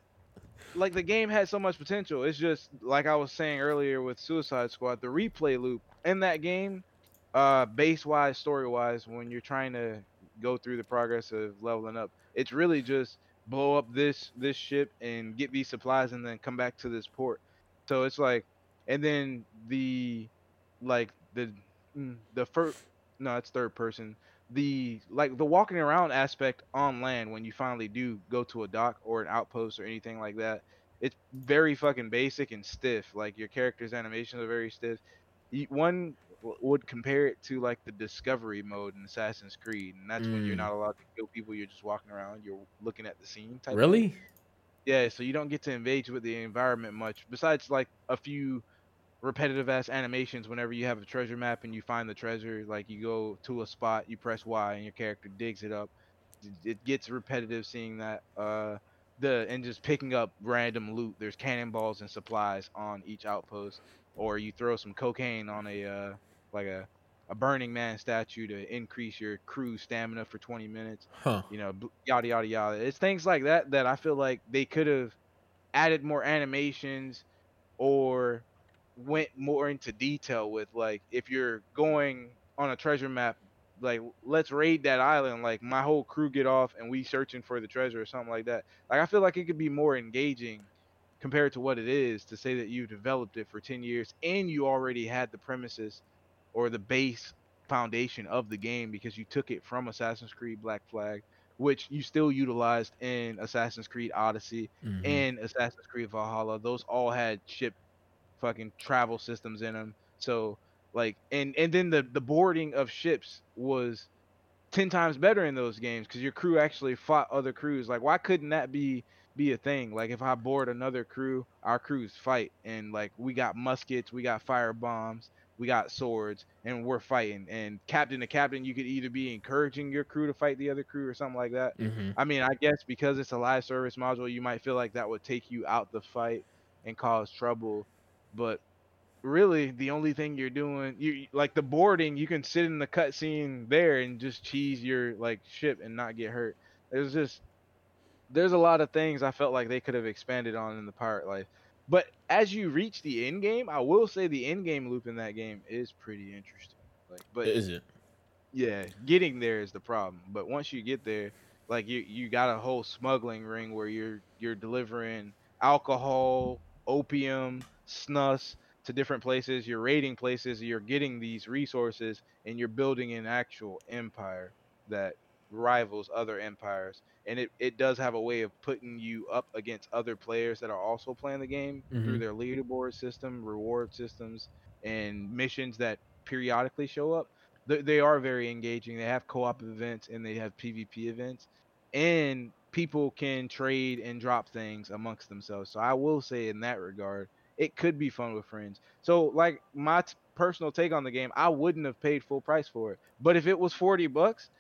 like the game has so much potential. It's just like I was saying earlier with Suicide Squad, the replay loop in that game, uh, base wise, story wise, when you're trying to go through the progress of leveling up, it's really just blow up this this ship and get these supplies and then come back to this port. So it's like, and then the like the the first no, it's third person. The like the walking around aspect on land when you finally do go to a dock or an outpost or anything like that, it's very fucking basic and stiff. Like your character's animations are very stiff. One would compare it to like the discovery mode in Assassin's Creed, and that's when you're Mm. not allowed to kill people. You're just walking around. You're looking at the scene. Really? Yeah, so you don't get to engage with the environment much, besides like a few repetitive ass animations whenever you have a treasure map and you find the treasure. Like you go to a spot, you press Y, and your character digs it up. It- gets repetitive seeing that. Uh, the and just picking up random loot. There's cannonballs and supplies on each outpost, or you throw some cocaine on a uh, like a a Burning Man statue to increase your crew stamina for 20 minutes Huh. you know, yada yada yada. It's things like that that I feel like they could have added more animations or went more into detail with. Like if you're going on a treasure map, like let's raid that island. Like my whole crew get off and we searching for the treasure or something like that. Like I feel like it could be more engaging compared to what it is to say that you developed it for 10 years and you already had the premises or the base foundation of the game because you took it from Assassin's Creed Black Flag, which you still utilized in Assassin's Creed Odyssey Mhm. and Assassin's Creed Valhalla. Those all had ship fucking travel systems in them. So like and and then the the boarding of ships was 10 times better in those games because your crew actually fought other crews like why couldn't that be be a thing like if i board another crew our crews fight and like we got muskets we got fire bombs we got swords and we're fighting and captain to captain you could either be encouraging your crew to fight the other crew or something like that Mhm. I mean, I guess because it's a live service module, you might feel like that would take you out the fight and cause trouble. But really, the only thing you're doing, you like the boarding, you can sit in the cutscene there and just cheese your like ship and not get hurt. There's just there's a lot of things I felt like they could have expanded on in the pirate life. But as you reach the end game, I will say the end game loop in that game is pretty interesting. Like, but Is it? yeah, getting there is the problem. But once you get there, like you you got a whole smuggling ring where you're you're delivering alcohol, opium, snus to different places. You're raiding places. You're getting these resources, and you're building an actual empire that rivals other empires. And it, it does have a way of putting you up against other players that are also playing the game through Mhm. their leaderboard system, reward systems, and missions that periodically show up they, they are very engaging. They have co-op events and they have PvP events, and people can trade and drop things amongst themselves. So I will say in that regard, it could be fun with friends. So like my t- personal take on the game, I wouldn't have paid full price for it. But if it was forty bucks,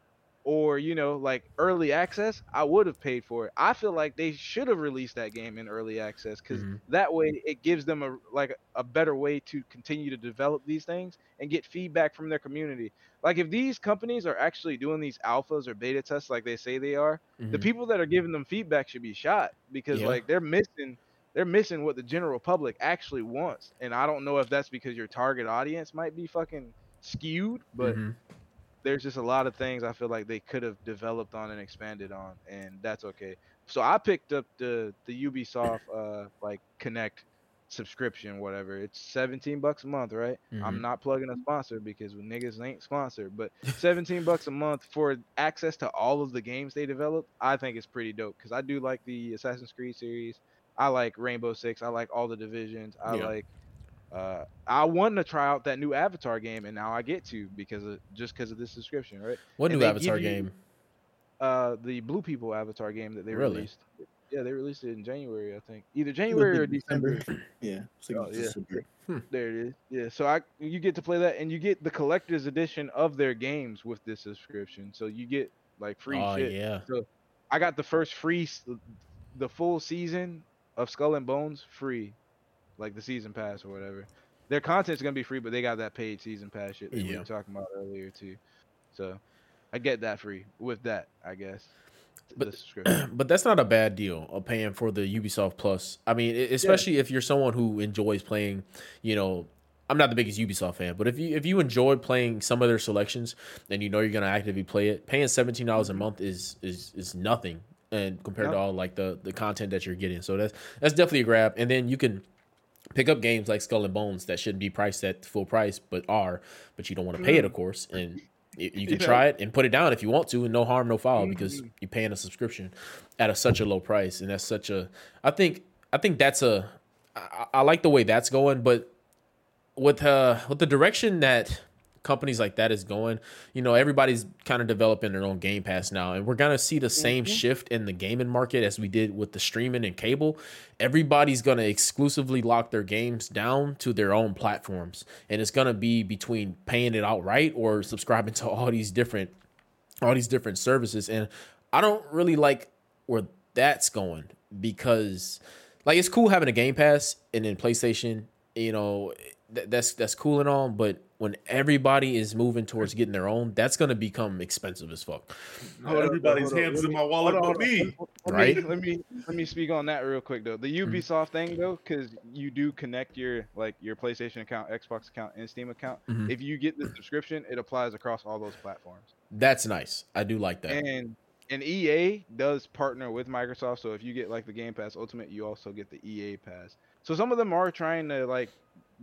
or you know like early access, I would have paid for it. I feel like they should have released that game in early access because Mhm. that way it gives them a like a better way to continue to develop these things and get feedback from their community. Like if these companies are actually doing these alphas or beta tests like they say they are, the Mhm. people that are giving them feedback should be shot because Yeah. like they're missing they're missing what the general public actually wants. And I don't know if that's because your target audience might be fucking skewed, but Mhm. there's just a lot of things I feel like they could have developed on and expanded on, and that's okay. So I picked up the the Ubisoft uh like Connect subscription, whatever. It's 17 bucks a month, right? I'm Mhm. not plugging a sponsor because niggas ain't sponsored, but 17 bucks a month for access to all of the games they developed, I think it's pretty dope because I do like the Assassin's Creed series. I like Rainbow Six. I like all the divisions. I Yeah. like. Uh, I wanted to try out that new Avatar game, and now I get to because of just because of this subscription, right? What and new Avatar give you- game? Uh, the Blue People Avatar game that they Really? released. Yeah, they released it in January, I think. Either January or December. Yeah. like Oh, yeah. December. There it is. Yeah, so I you get to play that, and you get the collector's edition of their games with this subscription. So you get like free Oh shit. yeah. So I got the first free, the full season of Skull and Bones free, like the season pass or whatever. Their content's gonna be free, but they got that paid season pass shit that we were talking about earlier too. So I get that free with that, I guess. But- but that's not a bad deal of paying for the Ubisoft Plus. I mean, especially if you're someone who enjoys playing, you know, I'm not the biggest Ubisoft fan, but if you if you enjoy playing some of their selections and you know you're gonna actively play it, paying seventeen dollars a mm-hmm. month is is is nothing and compared to all like the the content that you're getting. So that's that's definitely a grab. And then you can pick up games like Skull and Bones that shouldn't be priced at full price, but are, but you don't want to pay it, of course. And you, you can try it and put it down if you want to, and no harm, no foul, because Mhm. you're paying a subscription at a, such a low price, and that's such a. I think I think that's a. I, I like the way that's going, but with uh with the direction that companies like that is going, you know, everybody's kind of developing their own game pass now, and we're gonna see the same mm-hmm. shift in the gaming market as we did with the streaming and cable. Everybody's gonna exclusively lock their games down to their own platforms, and it's gonna be between paying it outright or subscribing to all these different all these different services and i don't really like where that's going because like it's cool having a game pass and then playstation you know th- that's that's cool and all but when everybody is moving towards getting their own, that's gonna become expensive as fuck. Hold on, Everybody's hold hands let in me- my wallet on, but me. Let Right? Me, let me let me speak on that real quick though. The Mm-hmm. Ubisoft thing though, because you do connect your like your PlayStation account, Xbox account, and Steam account. Mhm. If you get the subscription, it applies across all those platforms. That's nice. I do like that. And and EA does partner with Microsoft, so if you get like the Game Pass Ultimate, you also get the EA Pass. So some of them are trying to like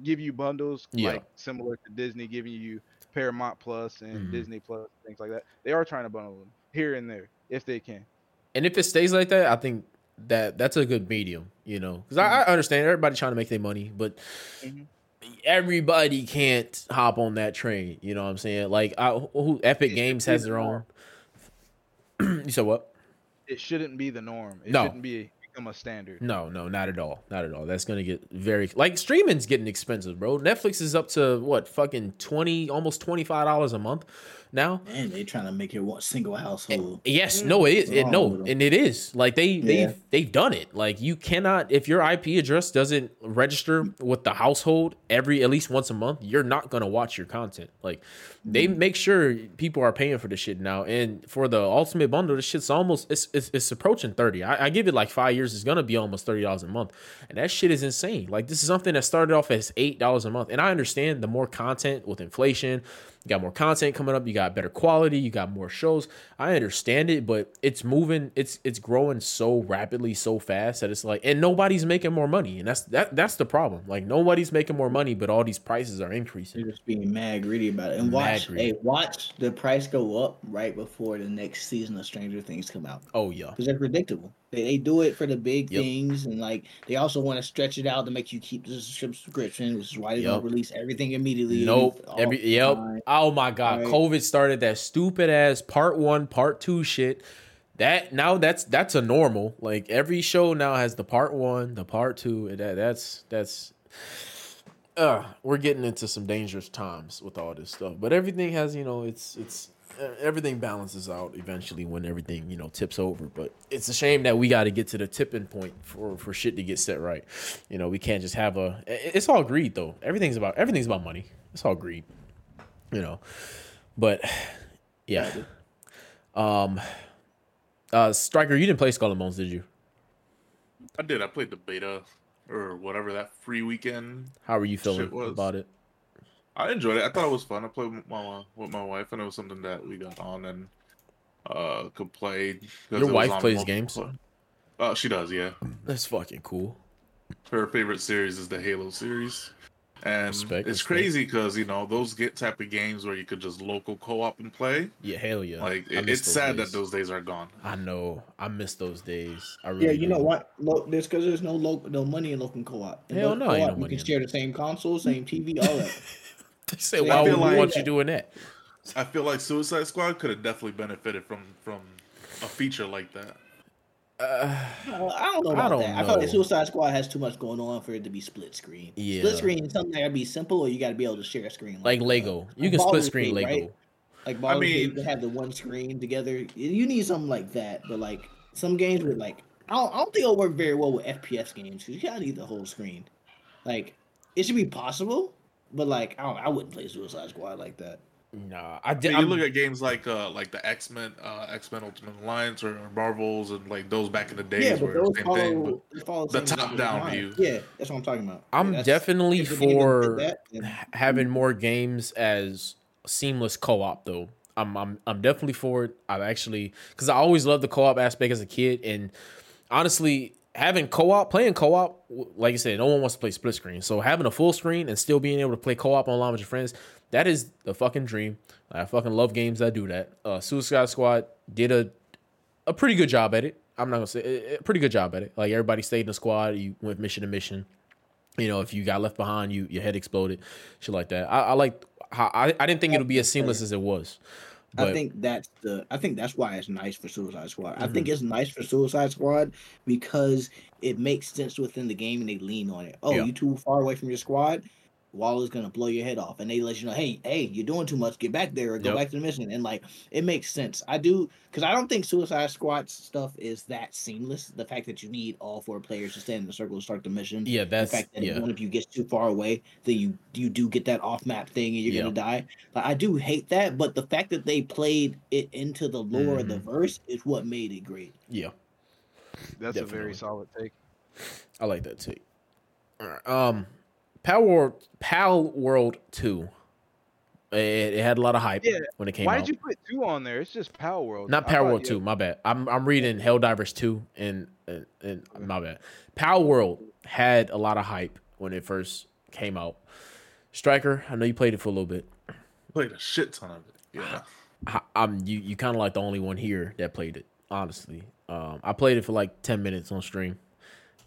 give you bundles, Yeah. like similar to Disney giving you Paramount Plus and Mhm. Disney Plus, things like that. They are trying to bundle them here and there if they can. And if it stays like that, I think that that's a good medium, you know, because I, I understand everybody trying to make their money, but Mhm. everybody can't hop on that train. You know what I'm saying? Like, I, who Epic It- Games has their own. you said what? It shouldn't be the norm. It No. shouldn't be become a standard. No, no, not at all, not at all. That's gonna get very like streaming's getting expensive, bro. Netflix is up to what fucking twenty, almost twenty five dollars a month now. And they trying to make it one single household. Yes, no, it is. It, no, and it is. Like they Yeah. they've they've done it. Like you cannot if your IP address doesn't register with the household every at least once a month, you're not gonna watch your content. Like they Mm-hmm. make sure people are paying for this shit now. And for the ultimate bundle, this shit's almost it's it's, it's approaching thirty. I, I give it like five years. It's gonna be almost thirty dollars a month, and that shit is insane. Like this is something that started off as eight dollars a month, and I understand the more content with inflation. You got more content coming up. You got better quality. You got more shows. I understand it, but it's moving. It's it's growing so rapidly, so fast that it's like, and nobody's making more money, and that's that that's the problem. Like nobody's making more money, but all these prices are increasing. They're just being mad greedy about it. And watch, hey, watch the price go up right before the next season of Stranger Things come out Oh yeah, because they're predictable. They, they do it for the big Yep. things, and like they also want to stretch it out to make you keep the subscription, which is why they Yep. don't release everything immediately. Nope. Every yep. time. Oh my god. Right. COVID started that stupid ass part one, part two shit. That now that's that's a normal. Like every show now has the part one, the part two. and That that's that's. Uh, we're getting into some dangerous times with all this stuff, but everything has you know it's it's everything balances out eventually when everything you know tips over. But it's a shame that we got to get to the tipping point for for shit to get set right. You know, we can't just have a. It's all greed though. Everything's about everything's about money. It's all greed you know. But yeah. Um uh Stryker, you didn't play Skull and Bones, did you? I did. I played the beta or whatever that free weekend. How are you feeling about it? I enjoyed it. I thought it was fun. I played with my with my wife, and it was something that we got on and uh could play. Your wife plays multiple- games? Uh, she does. Yeah, That's fucking cool. her favorite series is the Halo series, and Respect, it's respect. crazy because you know those get type of games where you could just local co-op and play. Yeah, hell yeah. Like it, it's sad days. that those days are gone. I know. I miss those days. I really Yeah, you know what? Lo- there's because there's no local, no money in local co-op. In Hell local no, ain't no co-op, you can share the same console, same TV, all that. They say, So why I would feel we like- want you doing that? I feel like Suicide Squad could have definitely benefited from from a feature like that. Uh, Uh, I don't know I about don't that. I feel like Suicide Squad has too much going on for it to be split screen. Yeah. Split screen is something that gotta be simple, or you got to be able to share a screen. like uh, Lego. You like can split screen Gate, Lego. right? Like Baldur's Gate, mean- you can have the one screen together. You need something like that, but like some games with like I don't, I don't think it'll work very well with FPS games because you gotta need the whole screen. Like it should be possible, but like I don't, I wouldn't play Suicide Squad like that. Nah, I I did. mean, you look at games like uh like the X Men, uh X Men Ultimate Alliance or Marvels and like those back in the days yeah, but those the same follow, thing. But follow the same top-down view. Yeah, that's what I'm talking about. I'm Yeah, definitely if the game did for that, then- having more games as seamless co-op though. I'm I'm I'm definitely for it. I've actually because I always loved the co-op aspect as a kid, and honestly, having co-op, playing co-op, like you said, no one wants to play split screen. So having a full screen and still being able to play co-op online with your friends, that is the fucking dream. I fucking love games that do that. Uh, Suicide Squad did a a pretty good job at it. I'm not gonna say a pretty good job at it. Like everybody stayed in the squad. You went mission to mission. You know, if you got left behind, you your head exploded, shit like that. I, I like how I, I didn't think it would be as seamless as it was. But I think that's the. I think that's why it's nice for Suicide Squad. I Mm-hmm. think it's nice for Suicide Squad because it makes sense within the game and they lean on it. Oh, Yeah. you too far away from your squad. Waller's gonna blow your head off, and they let you know, hey, hey, you're doing too much. Get back there or go Yep. back to the mission. And like, it makes sense. I do because I don't think Suicide Squad stuff is that seamless. The fact that you need all four players to stand in a circle to start the mission. Yeah, that's The fact that if yeah. one of you gets too far away, then you you do get that off map thing and you're Yeah. gonna die. Like I do hate that, but the fact that they played it into the lore of the Mm-hmm. verse is what made it great. Yeah. That's a very solid take. I like that take. All right. Um, Palworld, Pal World Two. It, it had a lot of hype Yeah, when it came Why out. Why did you put two on there? It's just Palworld. Not I Palworld Two. My bad. I'm I'm reading Helldivers Two and and, and my bad. Palworld had a lot of hype when it first came out. Stryker, I know you played it for a little bit. Played a shit ton of it. Yeah. I, I'm you you kind of like the only one here that played it. Honestly, um, I played it for like ten minutes on stream.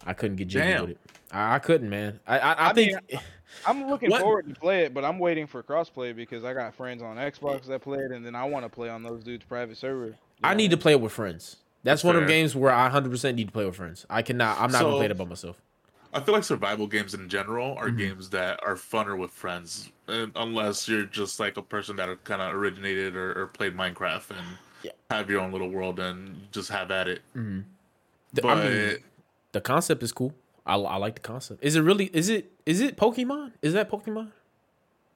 I couldn't get jiggy Damn. with it. I, I couldn't, man. I I, I, I think I'm looking What? forward to play it, but I'm waiting for crossplay because I got friends on Xbox that play it, and then I want to play on those dudes' private server. You I need to play it with friends. That's That's one of them fair. games where I 100% need to play with friends. I cannot. I'm not gonna play it by myself. I feel like survival games in general are Mhm. games that are funner with friends, and unless you're just like a person that kind of originated or, or played Minecraft and Yeah. have your own little world and just have at it. Mhm. But I mean, the concept is cool. I, I like the concept. Is it really? Is it? Is it Pokemon? Is that Pokemon?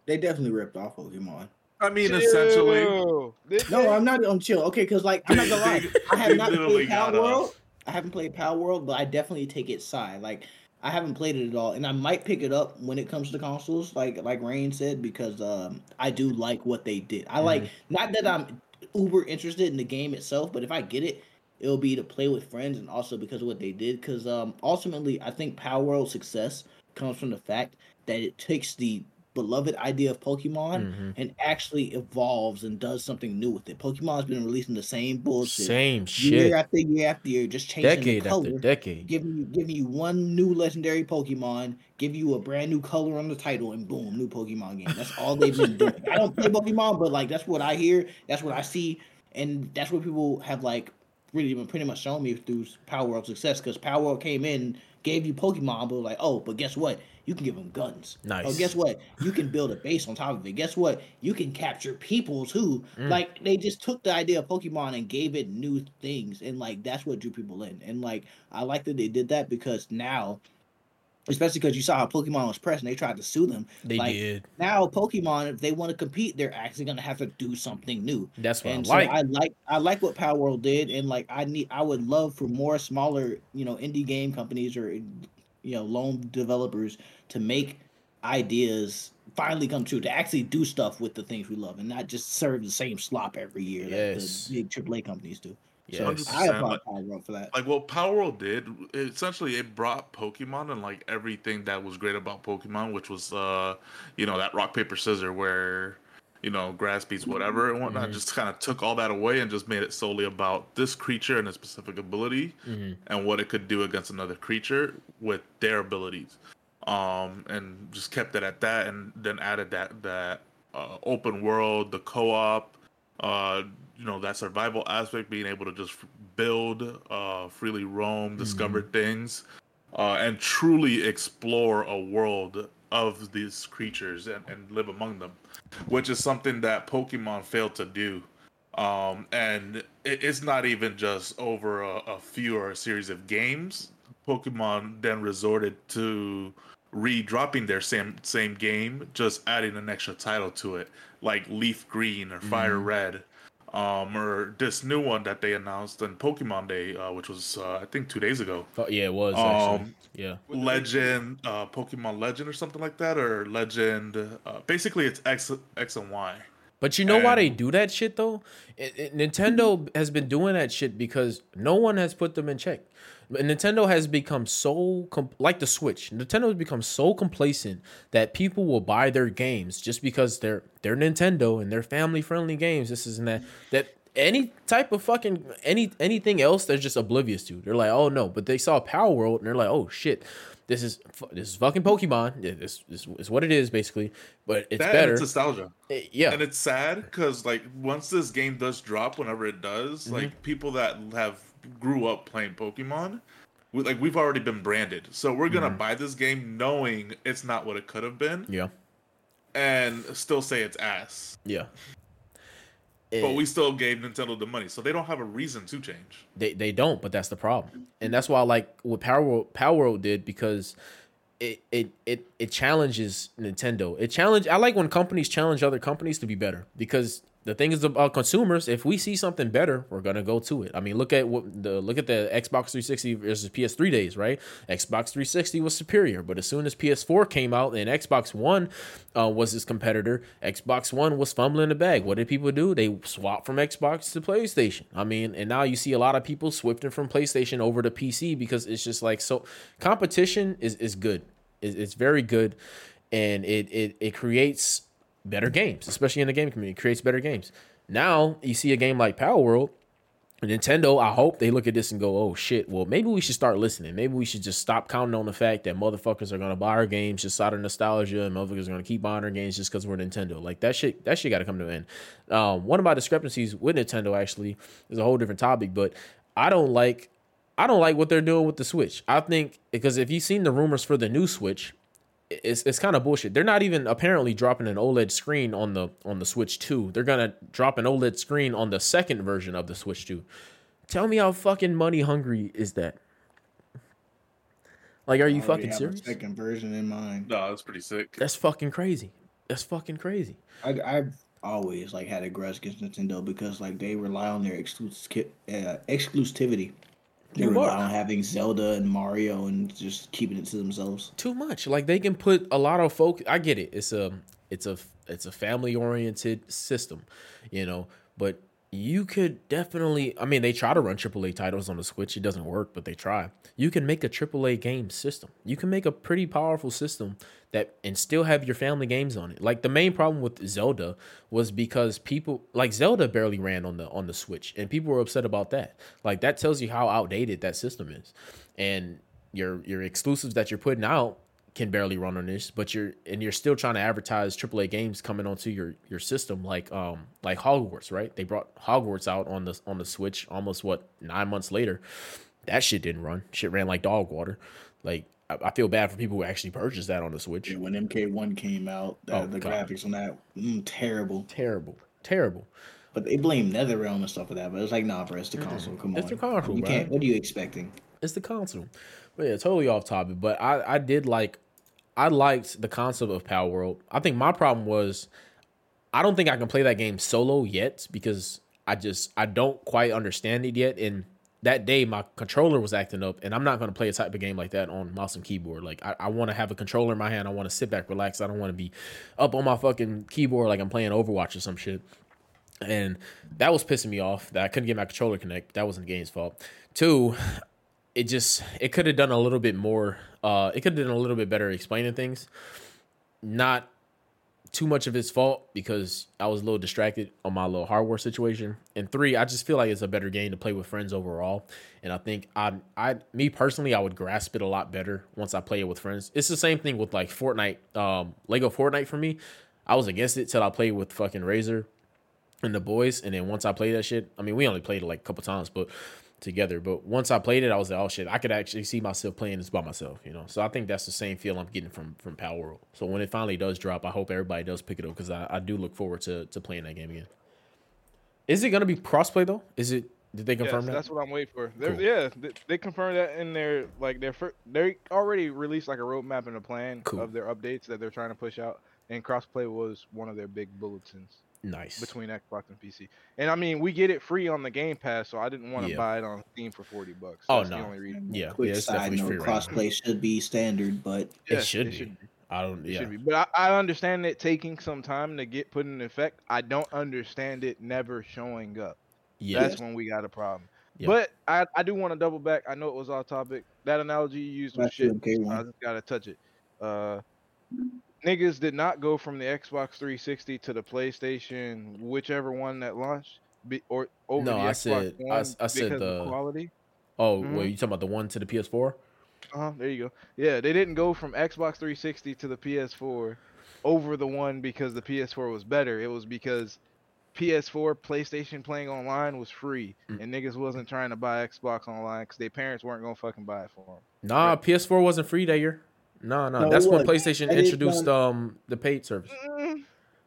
They definitely ripped off Pokemon. I mean, essentially, Chill. Did No. I'm not I'm chill. Okay, because like I'm not gonna lie, I have not played Palworld. us. I haven't played Palworld, but I definitely take its side. Like I haven't played it at all, and I might pick it up when it comes to consoles, like like Rain said, because um I do like what they did. I like not that I'm uber interested in the game itself, but if I get it, it'll be to play with friends, and also because of what they did. Because um ultimately, I think Palworld's success comes from the fact that it takes the beloved idea of Pokemon Mhm. and actually evolves and does something new with it. Pokemon's been releasing the same bullshit Same year shit. after year after year, just changing Decade the after decade. giving you giving you one new legendary Pokemon, give you a brand new color on the title, and boom, new Pokemon game. That's all they've been doing. I don't play Pokemon, but like that's what I hear, that's what I see, and that's what people have like really been pretty much shown me through Palworld success. Because Palworld came in, gave you Pokemon, but like, oh, but guess what? You can give them guns. Nice. Or guess what? You can build a base on top of it. Guess what? You can capture people too. Mm. Like they just took the idea of Pokemon and gave it new things, and like that's what drew people in. And like I like that they did that because now, especially because you saw how Pokemon was pressed and they tried to sue them. They like, did. Now Pokemon, if they want to compete, they're actually gonna have to do something new. That's what And I so like. I like I like what Palworld did, and like I need I would love for more smaller you know indie game companies or you know lone developers to make ideas finally come true to actually do stuff with the things we love and not just serve the same slop every year Yes. that the big AAA companies do. Yes. So I applaud like- Power for that. like what Palworld did, essentially it brought Pokemon and like everything that was great about Pokemon, which was uh, you know, that rock paper scissor where you know, grass beats whatever and whatnot, Mhm. just kind of took all that away and just made it solely about this creature and a specific ability Mhm. and what it could do against another creature with their abilities. Um, and just kept it at that, and then added that that uh, open world, the co-op, uh, you know, that survival aspect, being able to just build, uh, freely roam, discover things, uh, and truly explore a world of these creatures and, and live among them, which is something that Pokemon failed to do. Um, and it, it's not even just over a, a few or a series of games. Pokemon then resorted to re-dropping their same same game, just adding an extra title to it, like Leaf Green or Fire Red, um, or this new one that they announced on Pokemon Day, uh, which was uh, I think two days ago. Oh, yeah, it was actually. Um, yeah. Legend, uh, Pokemon Legend or something like that, or Legend. Uh, basically, it's X X and Y. But you know why they do that shit though? It, it- Nintendo has been doing that shit because no one has put them in check. But Nintendo has become so like the Switch. Nintendo has become so complacent that people will buy their games just because they're they're Nintendo and they're family friendly games. This is and that that any type of fucking any anything else they're just oblivious to. They're like, oh no, but they saw Palworld and they're like, oh shit. This is this is fucking Pokemon. Yeah, This, this is what it is basically, but it's that better. it's nostalgia. Eh, yeah, and it's sad because like once this game does drop whenever it does Mm-hmm. like people that have grew up playing pokemon we, like we've already been branded so we're gonna Mm-hmm. buy this game knowing it's not what it could have been yeah. and still say it's ass. Yeah. But we still gave Nintendo the money, so they don't have a reason to change. They they don't, but that's the problem, and that's why I like what Palworld, Power World did because it it it it challenges Nintendo. It challenge. I like when companies challenge other companies to be better because the thing is about consumers. If we see something better, we're gonna go to it. I mean, look at what the look at the Xbox 360 versus PS3 days, right? Xbox 360 was superior, but as soon as PS4 came out and Xbox One uh, was his competitor, Xbox One was fumbling the bag. What did people do? They swapped from Xbox to PlayStation. I mean, and now you see a lot of people swifting from PlayStation over to PC because it's just like so. Competition is is good. It's, it's very good, and it it it creates better games, especially in the game community. It creates better games. Now you see a game like Palworld. Nintendo, I hope they look at this and go, "Oh shit! Well, maybe we should start listening. Maybe we should just stop counting on the fact that motherfuckers are gonna buy our games just out of nostalgia, and motherfuckers are gonna keep buying our games just because we're Nintendo. Like that shit. That shit got to come to an end. Um, one of my discrepancies with Nintendo actually is a whole different topic, but I don't like, I don't like what they're doing with the Switch. I think because if you've seen the rumors for the new Switch, it's it's kind of bullshit. They're not even apparently dropping an OLED screen on the on the Switch 2. They're gonna drop an OLED screen on the second version of the Switch 2. Tell me how fucking money hungry is that? Like, are you I fucking have a serious? Second version in mind. No, that's pretty sick. That's fucking crazy. That's fucking crazy. I, I've always like had a grudge against Nintendo because like they rely on their exclusive uh, exclusivity. They Too rely much. on having Zelda and Mario and just keeping it to themselves. Too much. Like they can put a lot of focus. I get it. It's a it's a it's a family oriented system, you know. But you could definitely. I mean, they try to run AAA titles on the Switch. It doesn't work, but they try. You can make a AAA game system. You can make a pretty powerful system that and still have your family games on it. Like the main problem with Zelda was because people like Zelda barely ran on the on the Switch, and people were upset about that. Like that tells you how outdated that system is, and your your exclusives that you're putting out can barely run on this, but you're and you're still trying to advertise AAA games coming onto your your system like um like Hogwarts, right? They brought Hogwarts out on the on the Switch almost what nine months later. That shit didn't run. Shit ran like dog water. Like I, I feel bad for people who actually purchased that on the Switch. Yeah, when MK1 came out, the, Oh, the God. graphics on that mm, terrible. Terrible, terrible. But they blame NetherRealm and stuff for that. But it's like, nah, bro, it's the console. Come It's on, it's the console, You bro. can't. What are you expecting? It's the console. But yeah, totally off topic. But I, I did like I liked the concept of Palworld. I think my problem was I don't think I can play that game solo yet because I just I don't quite understand it yet. And that day my controller was acting up and I'm not gonna play a type of game like that on mouse and keyboard. Like I, I wanna have a controller in my hand. I wanna sit back, relax. I don't wanna be up on my fucking keyboard like I'm playing Overwatch or some shit and that was pissing me off that I couldn't get my controller connect. That wasn't the game's fault. Two, it just it could have done a little bit more. Uh, it could have done a little bit better explaining things. Not too much of his fault because I was a little distracted on my little hardware situation. And three, I just feel like it's a better game to play with friends overall. And I think I, I, me personally, I would grasp it a lot better once I play it with friends. It's the same thing with like Fortnite, um, Lego Fortnite for me. I was against it till I played with fucking Razor and the boys. And then once I played that shit, I mean, we only played it like a couple times, but together. But once I played it, I was like, oh shit, I could actually see myself playing this by myself, you know. So I think that's the same feel I'm getting from from Palworld. So when it finally does drop, I hope everybody does pick it up because I, I do look forward to to playing that game again. Is it gonna be crossplay though? Is it? Did they confirm Yes, that? that's what I'm waiting for. Cool. Yeah, they, they confirmed that in their like their fir- they already released like a roadmap and a plan Cool. of their updates that they're trying to push out, and crossplay was one of their big bulletins nice. between Xbox and PC. And I mean, we get it free on the Game Pass, so I didn't want to Yeah. buy it on Steam for forty bucks. Oh, no. the only reason. Yeah, Quick yeah, it's side definitely note: free right crossplay should be standard, but Yeah, it should be. I don't. It Yeah. should be. But I, I understand it taking some time to get put in effect. I don't understand it never showing up. Yeah. That's when we got a problem. Yeah. But I, I do want to double back. I know it was off topic. That analogy you used was shit. okay. I just gotta touch it. Uh, niggas did not go from the Xbox 360 to the PlayStation, whichever one that launched, be, or over No, the I Xbox said- I One said because the- quality. Oh, Mhm. well, you talking about the one to the PS4? Uh-huh, there you go. Yeah, they didn't go from Xbox 360 to the PS4 over the one because the PS4 was better. It was because PS4 PlayStation playing online was free, Mm. and niggas wasn't trying to buy Xbox online because their parents weren't gonna fucking buy it for them. Nah, PS4 wasn't free that year. No, no, No, that's when. PlayStation It is introduced done- um the paid service. Mm,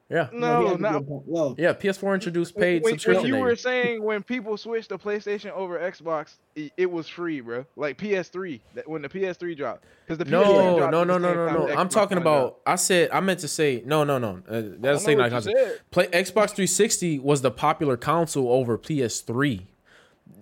Yeah, he no, not. Well, yeah. PS4 introduced paid when, subscription. when you were saying when people switched to PlayStation over Xbox, it, it was free, bro. Like PS3, that when the PS3 dropped, because the PS3 No, dropped no, no, no, no, no. I'm talking One dropped. about. I said I meant to say no, no, no. Uh, that's saying what not you console. said. Play Xbox 360 was the popular console over PS3.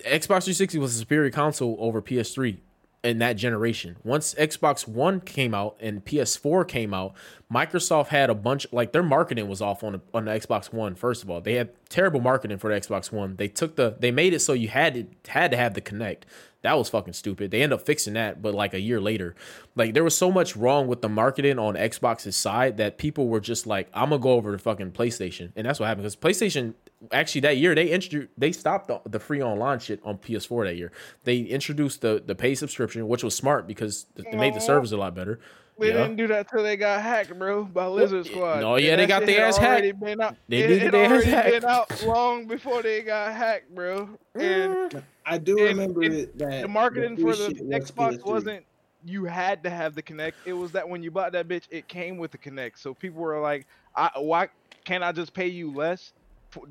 Xbox 360 was a superior console over PS3 in that generation. Once Xbox One came out and PS4 came out, Microsoft had a bunch like their marketing was off on the, on the Xbox One. First of all, they had terrible marketing for the Xbox One. They took the they made it so you had to had to have the Kinect. That was fucking stupid. They end up fixing that, but like a year later, like there was so much wrong with the marketing on Xbox's side that people were just like, "I'm gonna go over to fucking PlayStation," and that's what happened because PlayStation actually that year they introduced they stopped the, the free online shit on PS4 that year. They introduced the the pay subscription, which was smart because it made the Aw. service a lot better. They Yeah. didn't do that till they got hacked, bro, by Lizard Squad. No, yeah, And they got shit their ass already hacked. Been out, They it, did get it their ass hacked. been out long before they got hacked, bro. And mm. I do And- remember and that the marketing free for the Xbox PS3. wasn't you had to have the Kinect. It was that when you bought that bitch, it came with the Kinect. So people were like, I, "Why can't I just pay you less?"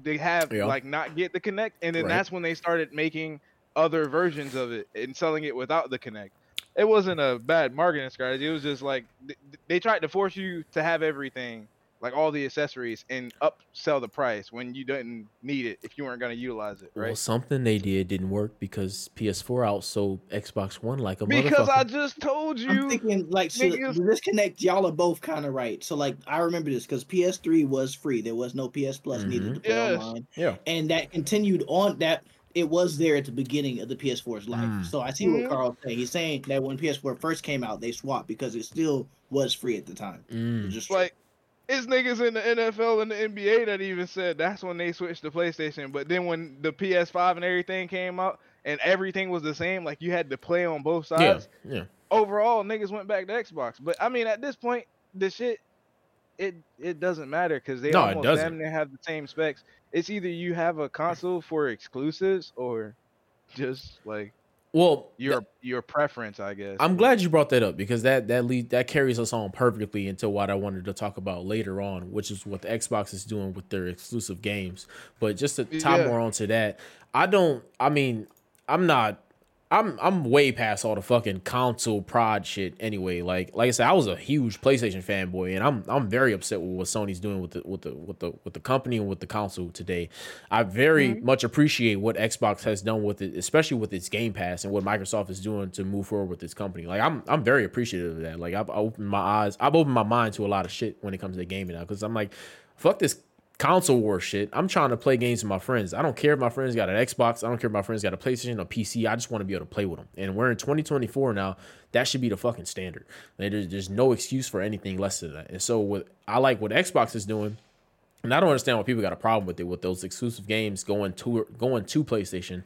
They have Yeah. like not get the Kinect, and then Right. that's when they started making other versions of it and selling it without the Kinect. It wasn't a bad marketing strategy. It was just like th- they tried to force you to have everything, like all the accessories, and upsell the price when you didn't need it if you weren't going to utilize it, Well, something they did didn't work because PS4 outsold Xbox One like a Because I just told you. I'm thinking like so niggas- the disconnect. Y'all are both kind of right. So like I remember this because PS3 was free. There was no PS Plus needed to play Yes. online, yeah, and that continued on. That it was there at the beginning of the PS4's life. Mm. So I see Mhm. what Carl's saying. He's saying that when PS4 first came out, they swapped because it still was free at the time. Mm. Just like it's niggas in the NFL and the NBA that even said that's when they switched to PlayStation. But then when the PS5 and everything came out and everything was the same, like you had to play on both sides. yeah. yeah. Overall, niggas went back to Xbox. But I mean, at this point, the shit it it doesn't matter because they No, almost damn near have the same specs. It's either you have a console for exclusives or just like Well, your your preference, I guess. I'm glad you brought that up because that that lead that carries us on perfectly into what I wanted to talk about later on, which is what the Xbox is doing with their exclusive games. But just to tie Yeah. more onto that, I don't. I mean, I'm not. I'm I'm way past all the fucking console prod shit anyway. Like like I said, I was a huge PlayStation fanboy, and I'm I'm very upset with what Sony's doing with the with the with the with the company and with the console today. I very mm-hmm. much appreciate what Xbox has done with it, especially with its Game Pass and what Microsoft is doing to move forward with this company. Like I'm I'm very appreciative of that. Like I've opened my eyes, I've opened my mind to a lot of shit when it comes to gaming now because I'm like, fuck this console war shit. I'm trying to play games with my friends. I don't care if my friends got an Xbox. I don't care if my friends got a PlayStation or PC. I just want to be able to play with them. And we're in 2024 now. That should be the fucking standard. There's, there's no excuse for anything less than that. And so what I like what Xbox is doing. And I don't understand why people got a problem with it with those exclusive games going to going to PlayStation.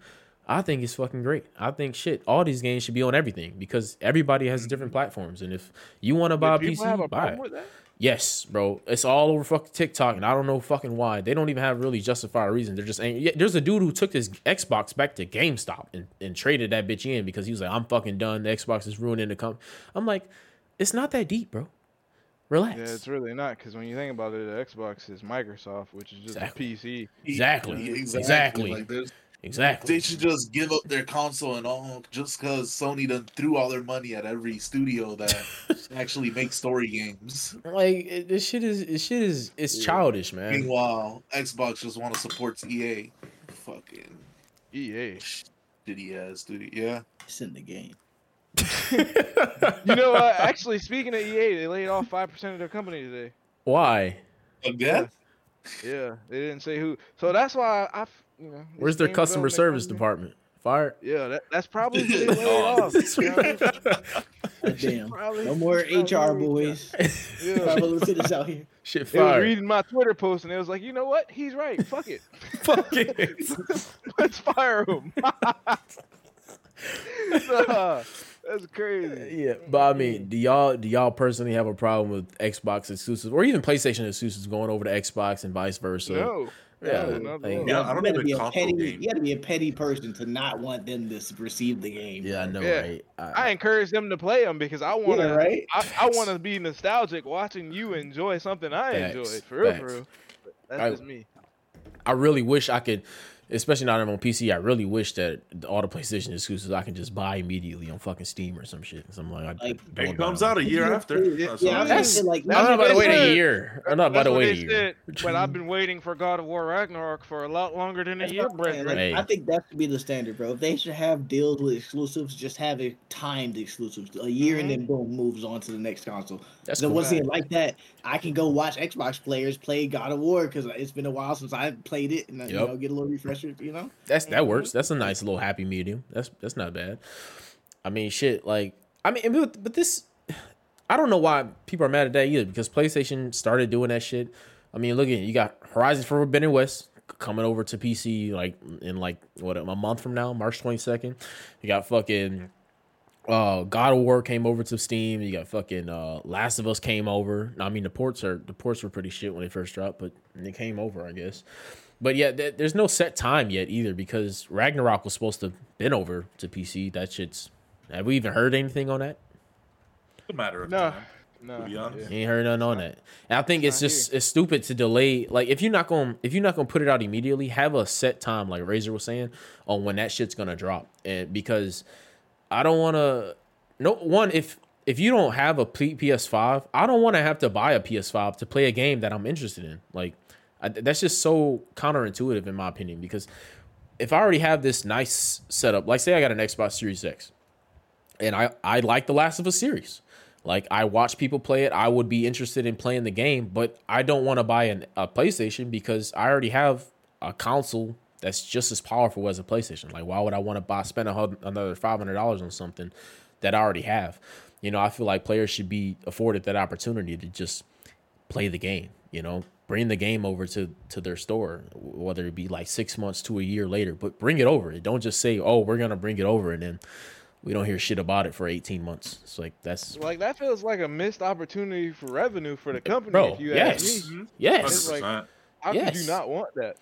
I think it's fucking great. I think shit. All these games should be on everything because everybody has different platforms. And if you want to buy a Did people have a PC, buy it. With that? Yes, bro. It's all over fucking TikTok, and I don't know fucking why. They don't even have really justified reason. They're just angry. Yeah, there's a dude who took his Xbox back to GameStop and, and traded that bitch in because he was like, I'm fucking done. The Xbox is ruining the company. I'm like, it's not that deep, bro. Relax. Yeah, it's really not because when you think about it, the Xbox is Microsoft, which is just Exactly. a PC. Exactly. Yeah, Exactly. Like there's exactly. They should just give up their console and all just because Sony done threw all their money at every studio that actually makes story games. Like this shit is this shit is it's childish, man. Meanwhile, Xbox just want to support EA. Fucking EA. shitty ass studio. Yeah. It's in the game. You know what? Actually, speaking of EA, they laid off five percent of their company today. Why? Again? Yeah, they didn't say who. So that's why I, f- you know. Where's their customer service department? Fired. Yeah, that, that's probably who they off. you know what I mean? God damn. Probably- No more HR boys. Yeah. Travel cities out here. Shit They was fired. reading my Twitter post and it was like, you know what? He's right. Fuck it. Fuck it. Let's fire him. Nah, uh, that's crazy. Uh, yeah, but I mean, do y'all do y'all personally have a problem with Xbox exclusives or even PlayStation exclusives going over to Xbox and vice versa? No. Yeah, another like- Yeah, I don't you gotta even be a petty. game. You gotta be a petty person to not want them to receive the game. yeah, I know, Yeah. right? I encourage them to play them because I want to. Yeah, right. I, I want to be nostalgic watching you enjoy something I Facts, enjoyed. For real, for facts. real. That's I- just me. I really wish I could, especially now that I'm on PC. I really wish that all the PlayStation exclusives I can just buy immediately on fucking Steam or some shit. So I'm like, I, Like, don't It comes out a year after. yeah, That's yeah, I it was That's- is. gonna say, like, I'm That's not about to wait a year. I'm not about That's to what wait a year. but I've been waiting for God of War Ragnarok for a lot longer than a year, what I'm saying, Brent. like, Hey. I think that should be the standard, bro. If they should have deals with exclusives, just have it timed exclusives, a year, and then boom, moves on to the next console. That's So cool. once again, like that, I can go watch Xbox players play God of War because it's been a while since I played it, and uh, you Yep. know, get a little You know, That's that works. That's a nice little happy medium. That's that's not bad. I mean, shit. Like, I mean, but, but this, I don't know why people are mad at that either because PlayStation started doing that shit. I mean, look at you got Horizon Forbidden West coming over to PC like in like what a month from now, March twenty second. You got fucking uh God of War came over to Steam. You got fucking uh Last of Us came over. I mean the ports are the ports were pretty shit when they first dropped, but they came over, I guess. But yeah, th- there's no set time yet either because Ragnarok was supposed to been over to PC. That shit's have we even heard anything on that? It's a matter of No, time. no. be honest. yeah. Ain't heard nothing on that. And I think it's not just it's stupid to delay. Like if you're not going if you're not gonna put it out immediately, have a set time, like Razor was saying, on when that shit's gonna drop. And because I don't want to. No one if if you don't have a P- PS5, I don't want to have to buy a PS5 to play a game that I'm interested in. Like I, that's just so counterintuitive in my opinion. Because if I already have this nice setup, like say I got an Xbox Series X, and I I like the Last of Us series. Like I watch people play it, I would be interested in playing the game, but I don't want to buy an, a PlayStation because I already have a console that's just as powerful as a PlayStation. Like why would I want to buy spend a, another five hundred dollars on something that I already have? You know, I feel like players should be afforded that opportunity to just play the game. You know, bring the game over to to their store, whether it be like six months to a year later, but bring it over. Don't just say, "Oh, we're gonna bring it over," and then we don't hear shit about it for eighteen months. It's like that's Like that feels like a missed opportunity for revenue for the company. bro. if you Yes, ask me, mm-hmm. yes, like- 100%. how could you not want that?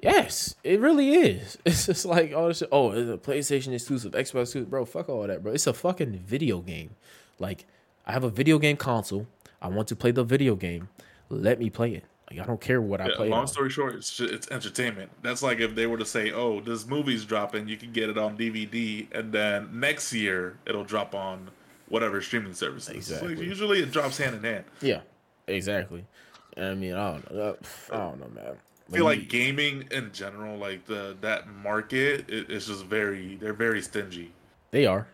yes. It really is. It's just like oh, this shit, oh, it's a PlayStation exclusive, Xbox exclusive, bro. Fuck all that, bro. It's a fucking video game. Like I have a video game console. I want to play the video game. Let me play it. Like I don't care what I play. long on. story short, it's ju- it's entertainment. That's like if they were to say, "Oh, this movie's dropping, you can get it on DVD, and then next year it'll drop on whatever streaming services." It's like, Exactly. usually, it drops hand in hand. Yeah, exactly. I mean, I don't know. I don't know, man. I feel like gaming in general, like the that market, it, it's just very they're very stingy. They are.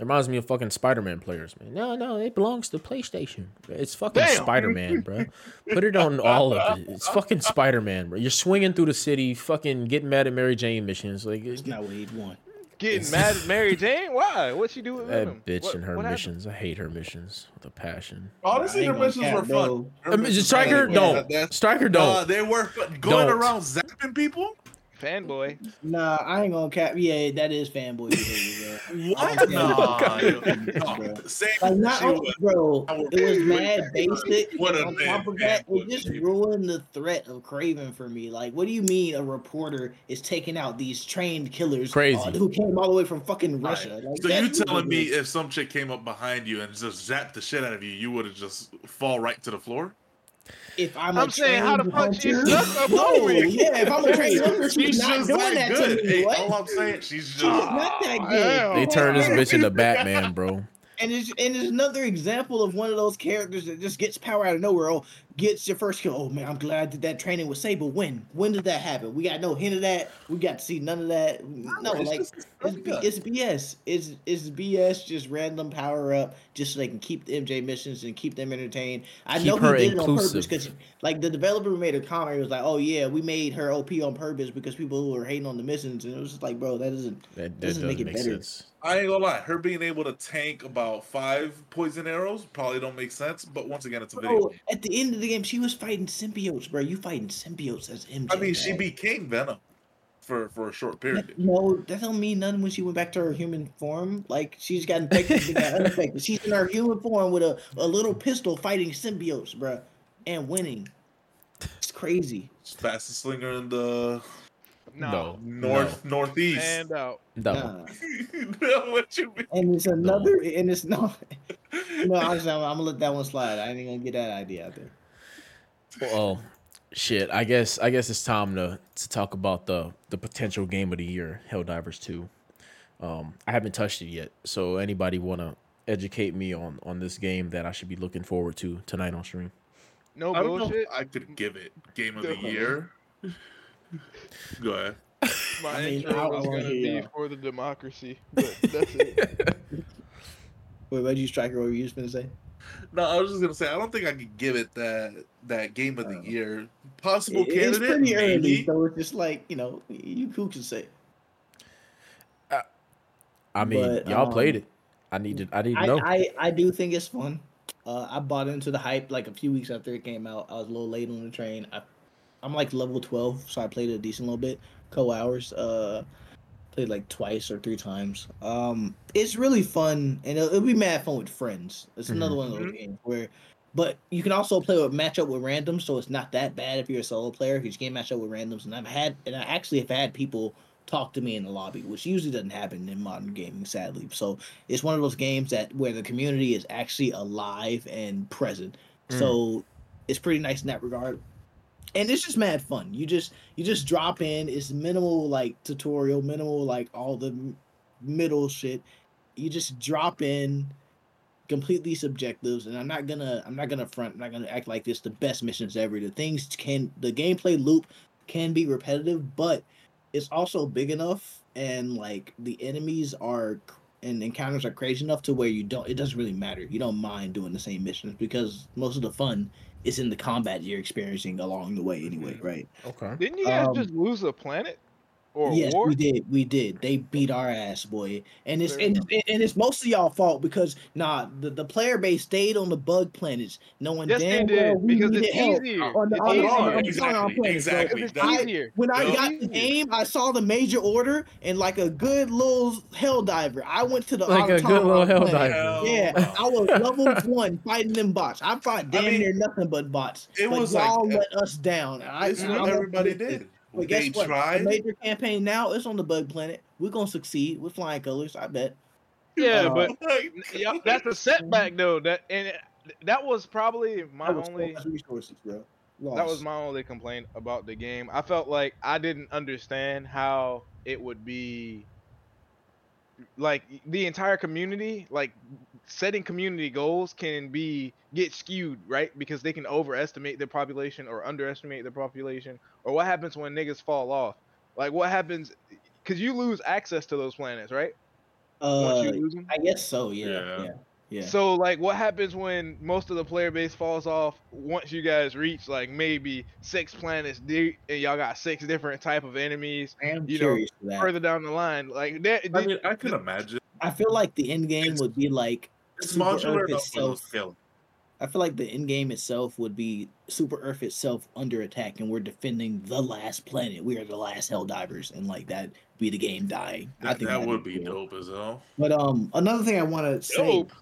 It reminds me of fucking Spider-Man players, man. No, no, it belongs to PlayStation. It's fucking Spider-Man, bro. Put it on all of it. It's fucking Spider-Man, bro. You're swinging through the city, fucking getting mad at Mary Jane missions. Like it's not what he'd want. Getting mad at Mary Jane? Why? What she do with Venom? that bitch What- and her what happened? missions. I hate her missions with a passion. Honestly, I ain't their gonna missions were bro. fun. Her I mean, missions Stryker, don't. Yeah, Stryker, Uh, don't. they were fun. going Don't. around zapping people. Fanboy. Nah, I ain't gonna cap. Yeah, that is fanboy behavior, bro. What? Nah, No, bro. Like not only, bro, it was mad basic. What a on man- top of that, it just what- ruined the threat of Kraven for me. Like, what do you mean a reporter is taking out these trained killers Crazy. uh, who came all the way from fucking Right. Russia? Like, So you that's telling me if some chick came up behind you and just zapped the shit out of you, you would have just fall right to the floor? If I'm, I'm a saying, how the fuck she hunter- snuck up No, on me? yeah, if I'm a trained hunter, she's, not doing that, to me. Hey, what? all I'm saying, she's just. She's not that good. They turned this bitch into Batman, bro. And it's and it's another example of one of those characters that just gets power out of nowhere. Oh, gets your first kill. Oh man, I'm glad that that training was safe. But when? When did that happen? We got no hint of that. We got to see none of that. No, it's like it's, B- it's BS. It's it's BS. Just random power up, just so they can keep the MJ missions and keep them entertained. I Keep know her he did it on purpose because, like, the developer made a comment. He was like, "Oh yeah, we made her OP on purpose because people were hating on the missions." And it was just like, bro, that doesn't. That, that Doesn't doesn't make make, it better. sense. I ain't gonna lie, her being able to tank about five poison arrows probably don't make sense. But once again, it's a video. Bro, game. at the end of the game, she was fighting symbiotes, bro. You fighting symbiotes as MJ. I mean, she became Venom for for a short period. No, that don't mean nothing when she went back to her human form. Like she's got infected, she got unaffected. She's in her human form with a, a little pistol fighting symbiotes, bro, and winning. It's crazy. Fastest slinger in the No. north northeast. And out. No. Nah. what you mean? And it's another, and it's not. No, honestly, I'm, I'm gonna let that one slide. I ain't gonna get that idea out there. Well, shit. I guess I guess it's time to to talk about the the potential game of the year, Helldivers Two. Um, I haven't touched it yet, so anybody want to educate me on on this game that I should be looking forward to tonight on stream? No I bullshit. I could give it game of the year. Go ahead. My I mean, intro I- I was wanna gonna be y'all. for the democracy, but that's it. Wait, what did you Stryker? What were you just gonna say? No, I was just gonna say I don't think I could give it that that game of the Uh, year. Possible It- it's candidate, pretty early, maybe. so it's just like you know, you who can say? I mean, But, y'all played um, it. I need to. I need to know. I I do think it's fun. Uh, I bought into the hype like a few weeks after it came out. I was a little late on the train. I, I'm like level 12, so I played it a decent little bit, couple hours. Uh, played like twice or three times. Um, it's really fun, and it'll, it'll be mad fun with friends. It's another Mhm. one of those Mhm. games where, but you can also play with match up with randoms, so it's not that bad if you're a solo player because you just can't match up with randoms. And I've had, and I actually have had people talk to me in the lobby, which usually doesn't happen in modern gaming, sadly. So it's one of those games that where the community is actually alive and present. Mm. So it's pretty nice in that regard. And it's just mad fun. You just you just drop in. It's minimal like tutorial, minimal like all the middle shit. You just drop in, completely subjectives. And I'm not gonna I'm not gonna front. I'm not gonna act like this the best missions ever. The things can the gameplay loop can be repetitive, but it's also big enough and like the enemies are and encounters are crazy enough to where you don't it doesn't really matter you don't mind doing the same missions because most of the fun is in the combat you're experiencing along the way anyway right okay. Didn't you guys Um, just lose a planet or yes war? we did we did they beat our ass boy and it's and, and it's mostly y'all fault because nah the, the player base stayed on the bug planets knowing Yes, they damn well we because needed it's help easier. on the, It's on on the, easier. on the Exactly, planets, bro. It's That's- When I Yup. got the game, I saw the major order and like a good little hell diver. I went to the Like a good little hell planet. diver. Yeah, I was level one fighting them bots. I fought damn mean, near nothing but bots. it but was y'all let us down. I, It's I'm what gonna- everybody did. But guess They what? tried. The major campaign now is on the bug planet. We're gonna succeed with flying colors. I bet. Yeah, Uh, but yeah, that's a setback though. That and it, that was probably my That was only. resources, bro. That was my only complaint about the game. I felt like I didn't understand how it would be like the entire community, like setting community goals can be get skewed, right? Because they can overestimate their population or underestimate their population. Or what happens when niggas fall off? Like what happens cuz you lose access to those planets, right? Uh, you lose them. I guess so. Yeah, Yeah. yeah, yeah. So like what happens when most of the player base falls off once you guys reach like maybe six planets deep and y'all got six different type of enemies I am you know, curious for that. further down the line like that I mean, I could imagine. I feel like the end game would be like It's Super modular Earth enough for those itself. scale. I feel like the end game itself would be Super Earth itself under attack, and we're defending the last planet. We are the last Hell Divers, and like that be the game dying. I That, think that that'd would be cool. dope as hell. But um, another thing I want to say Dope.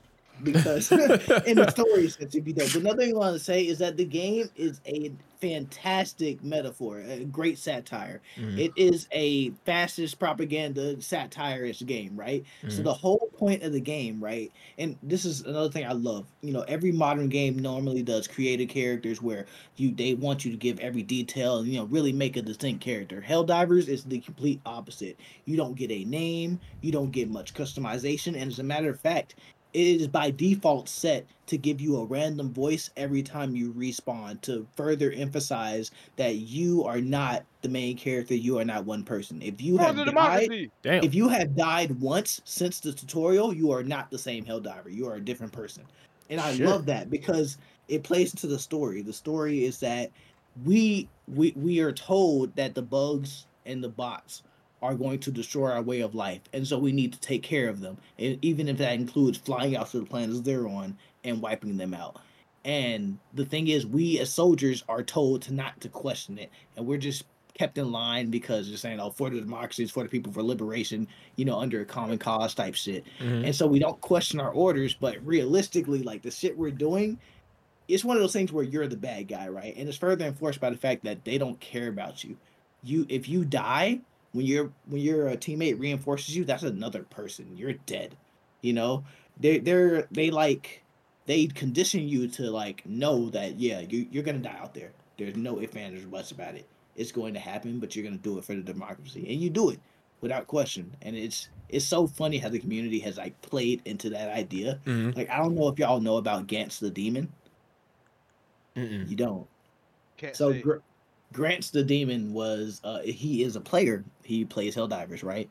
Because in the story sense, it'd be dope. But another thing I want to say is that the game is a fantastic metaphor, a great satire. Mhm. It is a fascist propaganda satirist game, right? So Mhm. the whole point of the game, right? And this is another thing I love. You know, every modern game normally does creative characters where you they want you to give every detail and you know really make a distinct character. Helldivers is the complete opposite. You don't get a name, you don't get much customization, and as a matter of fact, it is by default set to give you a random voice every time you respawn to further emphasize that you are not the main character. You are not one person. If you have died, if you have died once since the tutorial, you are not the same Helldiver. You are a different person. And I Shit. love that because it plays into the story. The story is that we we we are told that the bugs and the bots are going to destroy our way of life. And so we need to take care of them. And even if that includes flying out to the planets they're on and wiping them out. And the thing is, we as soldiers are told to not to question it. And we're just kept in line because they're saying, oh, for the democracy, it's for the people, for liberation, you know, under a common cause type shit. Mhm. And so we don't question our orders, but realistically, like the shit we're doing it's one of those things where you're the bad guy, right? And it's further enforced by the fact that they don't care about you. You if you die when you're when your teammate reinforces you, that's another person. You're dead. You know, they they're they like they condition you to like know that yeah you you're gonna die out there. There's no ifs ands or buts about it. It's going to happen, but you're gonna do it for the democracy, and you do it without question. And it's it's so funny how the community has like played into that idea. Mhm. Like I don't know if y'all know about Gantz the Demon. Mm-mm. You don't. Can't So say. Gr- Grants the Demon was uh he is a player. He plays Helldivers, right?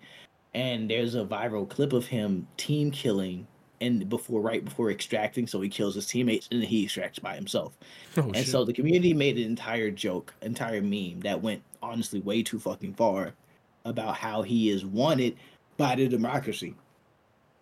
And there's a viral clip of him team killing and before right before extracting, so he kills his teammates and he extracts by himself. Oh, and shit. so the community made an entire joke, entire meme that went honestly way too fucking far about how he is wanted by the democracy.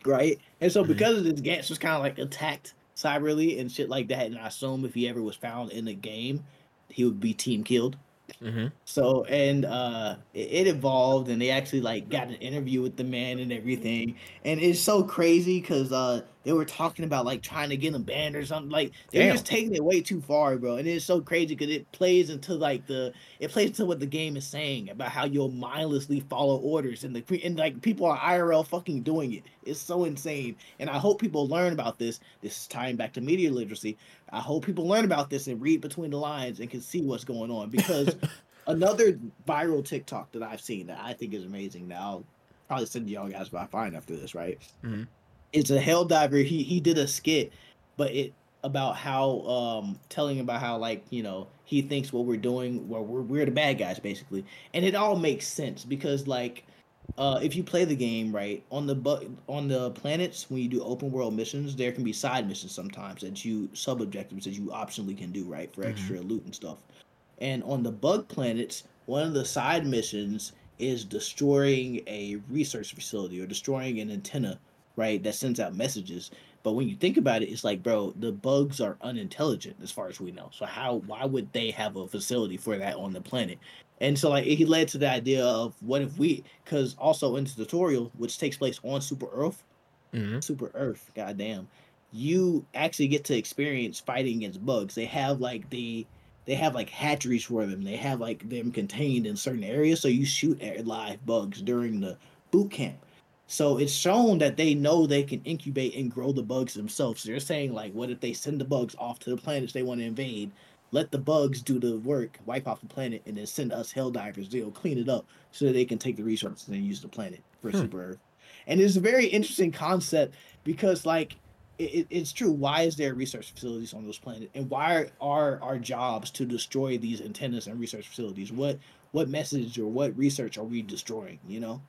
Right? And so Mhm. because of this, Gantz was kind of like attacked cyberly and shit like that. And I assume if he ever was found in the game, he would be team killed. Mhm. So and uh it, it evolved and they actually like got an interview with the man and everything. And it's so crazy because uh they were talking about like trying to get him banned or something. Like they're just taking it way too far, bro. And it's so crazy because it plays into like the it plays into what the game is saying about how you'll mindlessly follow orders and the and like people are IRL fucking doing it. It's so insane. And I hope people learn about this. This is tying back to media literacy. I hope people learn about this and read between the lines and can see what's going on because another viral TikTok that I've seen that I think is amazing. Now I'll probably send y'all guys by fine after this, right? Mhm. It's a hell diver. He he did a skit, but it about how um telling about how like you know he thinks what we're doing well we're we're the bad guys basically and it all makes sense because like uh if you play the game right on the but on the planets when you do open world missions there can be side missions sometimes that you sub objectives that you optionally can do right for Mhm. extra loot and stuff and on the bug planets one of the side missions is destroying a research facility or destroying an antenna right that sends out messages but when you think about it, it's like, bro, the bugs are unintelligent as far as we know. So how why would they have a facility for that on the planet? And so like it led to the idea of what if we because also in the tutorial, which takes place on Super Earth, Mhm. Super Earth, goddamn, you actually get to experience fighting against bugs. They have like the they have like hatcheries for them. They have like them contained in certain areas, so you shoot at live bugs during the boot camp. So it's shown that they know they can incubate and grow the bugs themselves. So they're saying like, what if they send the bugs off to the planets they want to invade? Let the bugs do the work, wipe off the planet, and then send us hell divers. They'll clean it up so that they can take the resources and use the planet for Hmm. Super Earth. And it's a very interesting concept because like it, it- it's true. Why is there research facilities on those planets, and why are our jobs to destroy these antennas and research facilities? What what message or what research are we destroying? You know,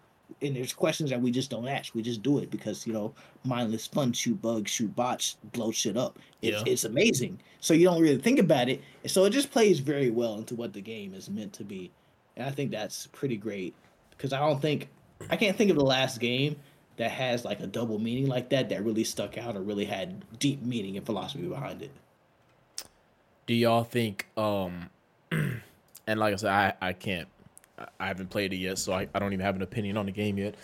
and there's questions that we just don't ask. We just do it because you know, mindless fun, shoot bugs, shoot bots, blow shit up. It's, Yeah. it's amazing. So you don't really think about it, and so it just plays very well into what the game is meant to be, and I think that's pretty great because I don't think I can't think of the last game that has like a double meaning like that that really stuck out or really had deep meaning and philosophy behind it. Do y'all think um and like I said, I, I can't I- I haven't played it yet, so I, I don't even have an opinion on the game yet.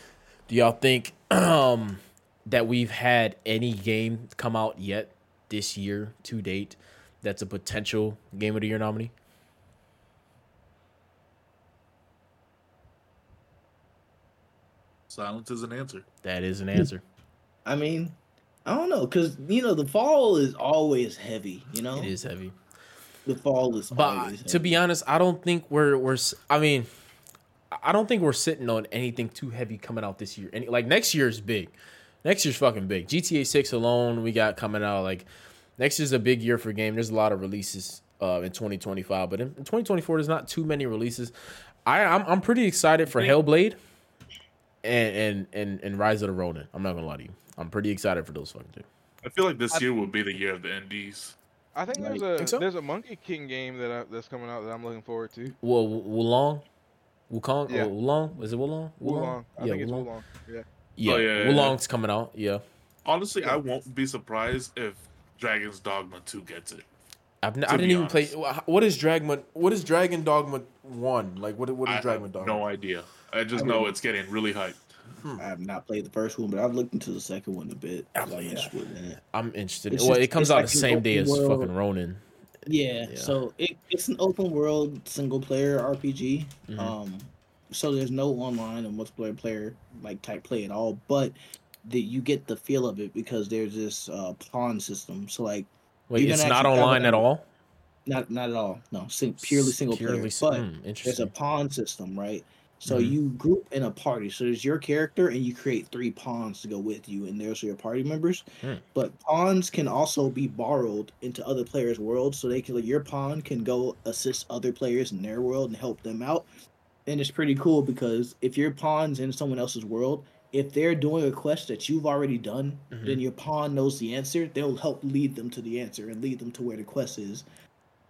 Do y'all think um that we've had any game come out yet this year to date that's a potential game of the year nominee? Silence is an answer. That is an answer. I mean, I don't know because you know the fall is always heavy. You know, It is heavy. the fall is. But always to be honest, I don't think we're we're. s- I mean, I don't think we're sitting on anything too heavy coming out this year. Any like next year is big. Next year's fucking big. GTA Six alone, we got coming out. Like next year's a big year for game. There's a lot of releases uh, in 2025, but in, in 2024, there's not too many releases. I I'm, I'm pretty excited for Hellblade and and and and Rise of the Ronin. I'm not gonna lie to you. I'm pretty excited for those fucking two. I feel like this I- year will be the year of the indies. I think there's Right. a Think so? there's a Monkey King game that I, that's coming out that I'm looking forward to. Well, Wulong, Wukong, Yeah. yeah. Wulong. Is it Wulong? Wulong. I Yeah, think it's Wulong. Wulong. Yeah. Yeah, Oh, yeah, yeah, Wulong's coming out. Yeah, Honestly, I won't be surprised if Dragon's Dogma 2 gets it. I've n- To I didn't even play. honest. wh- What is Dragon? What is Dragon Dogma One? Like what? What is I Dragon have Dogma? no idea. I just I know mean- it's getting really hyped. Hmm. I have not played the first one, but I've looked into the second one a bit. Oh, 'cause I'm yeah. interested in it. I'm interested. It's well, just- it comes out like the same day as world- fucking Ronin. Yeah, Yeah. so it, it's an open world single player RPG. Mhm. Um, so there's no online and multiplayer player like type play at all, but the, you get the feel of it because there's this uh, pawn system. So like Wait, it's not online at all. not not at all. No, sing, purely single Purely player. But hmm, there's a pawn system, right? So Mhm. you group in a party. So there's your character, and you create three pawns to go with you, and there's your party members. Hmm. But pawns can also be borrowed into other players' worlds, so they can like your pawn can go assist other players in their world and help them out. And it's pretty cool because if your pawn's in someone else's world, if they're doing a quest that you've already done, Mhm. then your pawn knows the answer. They'll help lead them to the answer and lead them to where the quest is.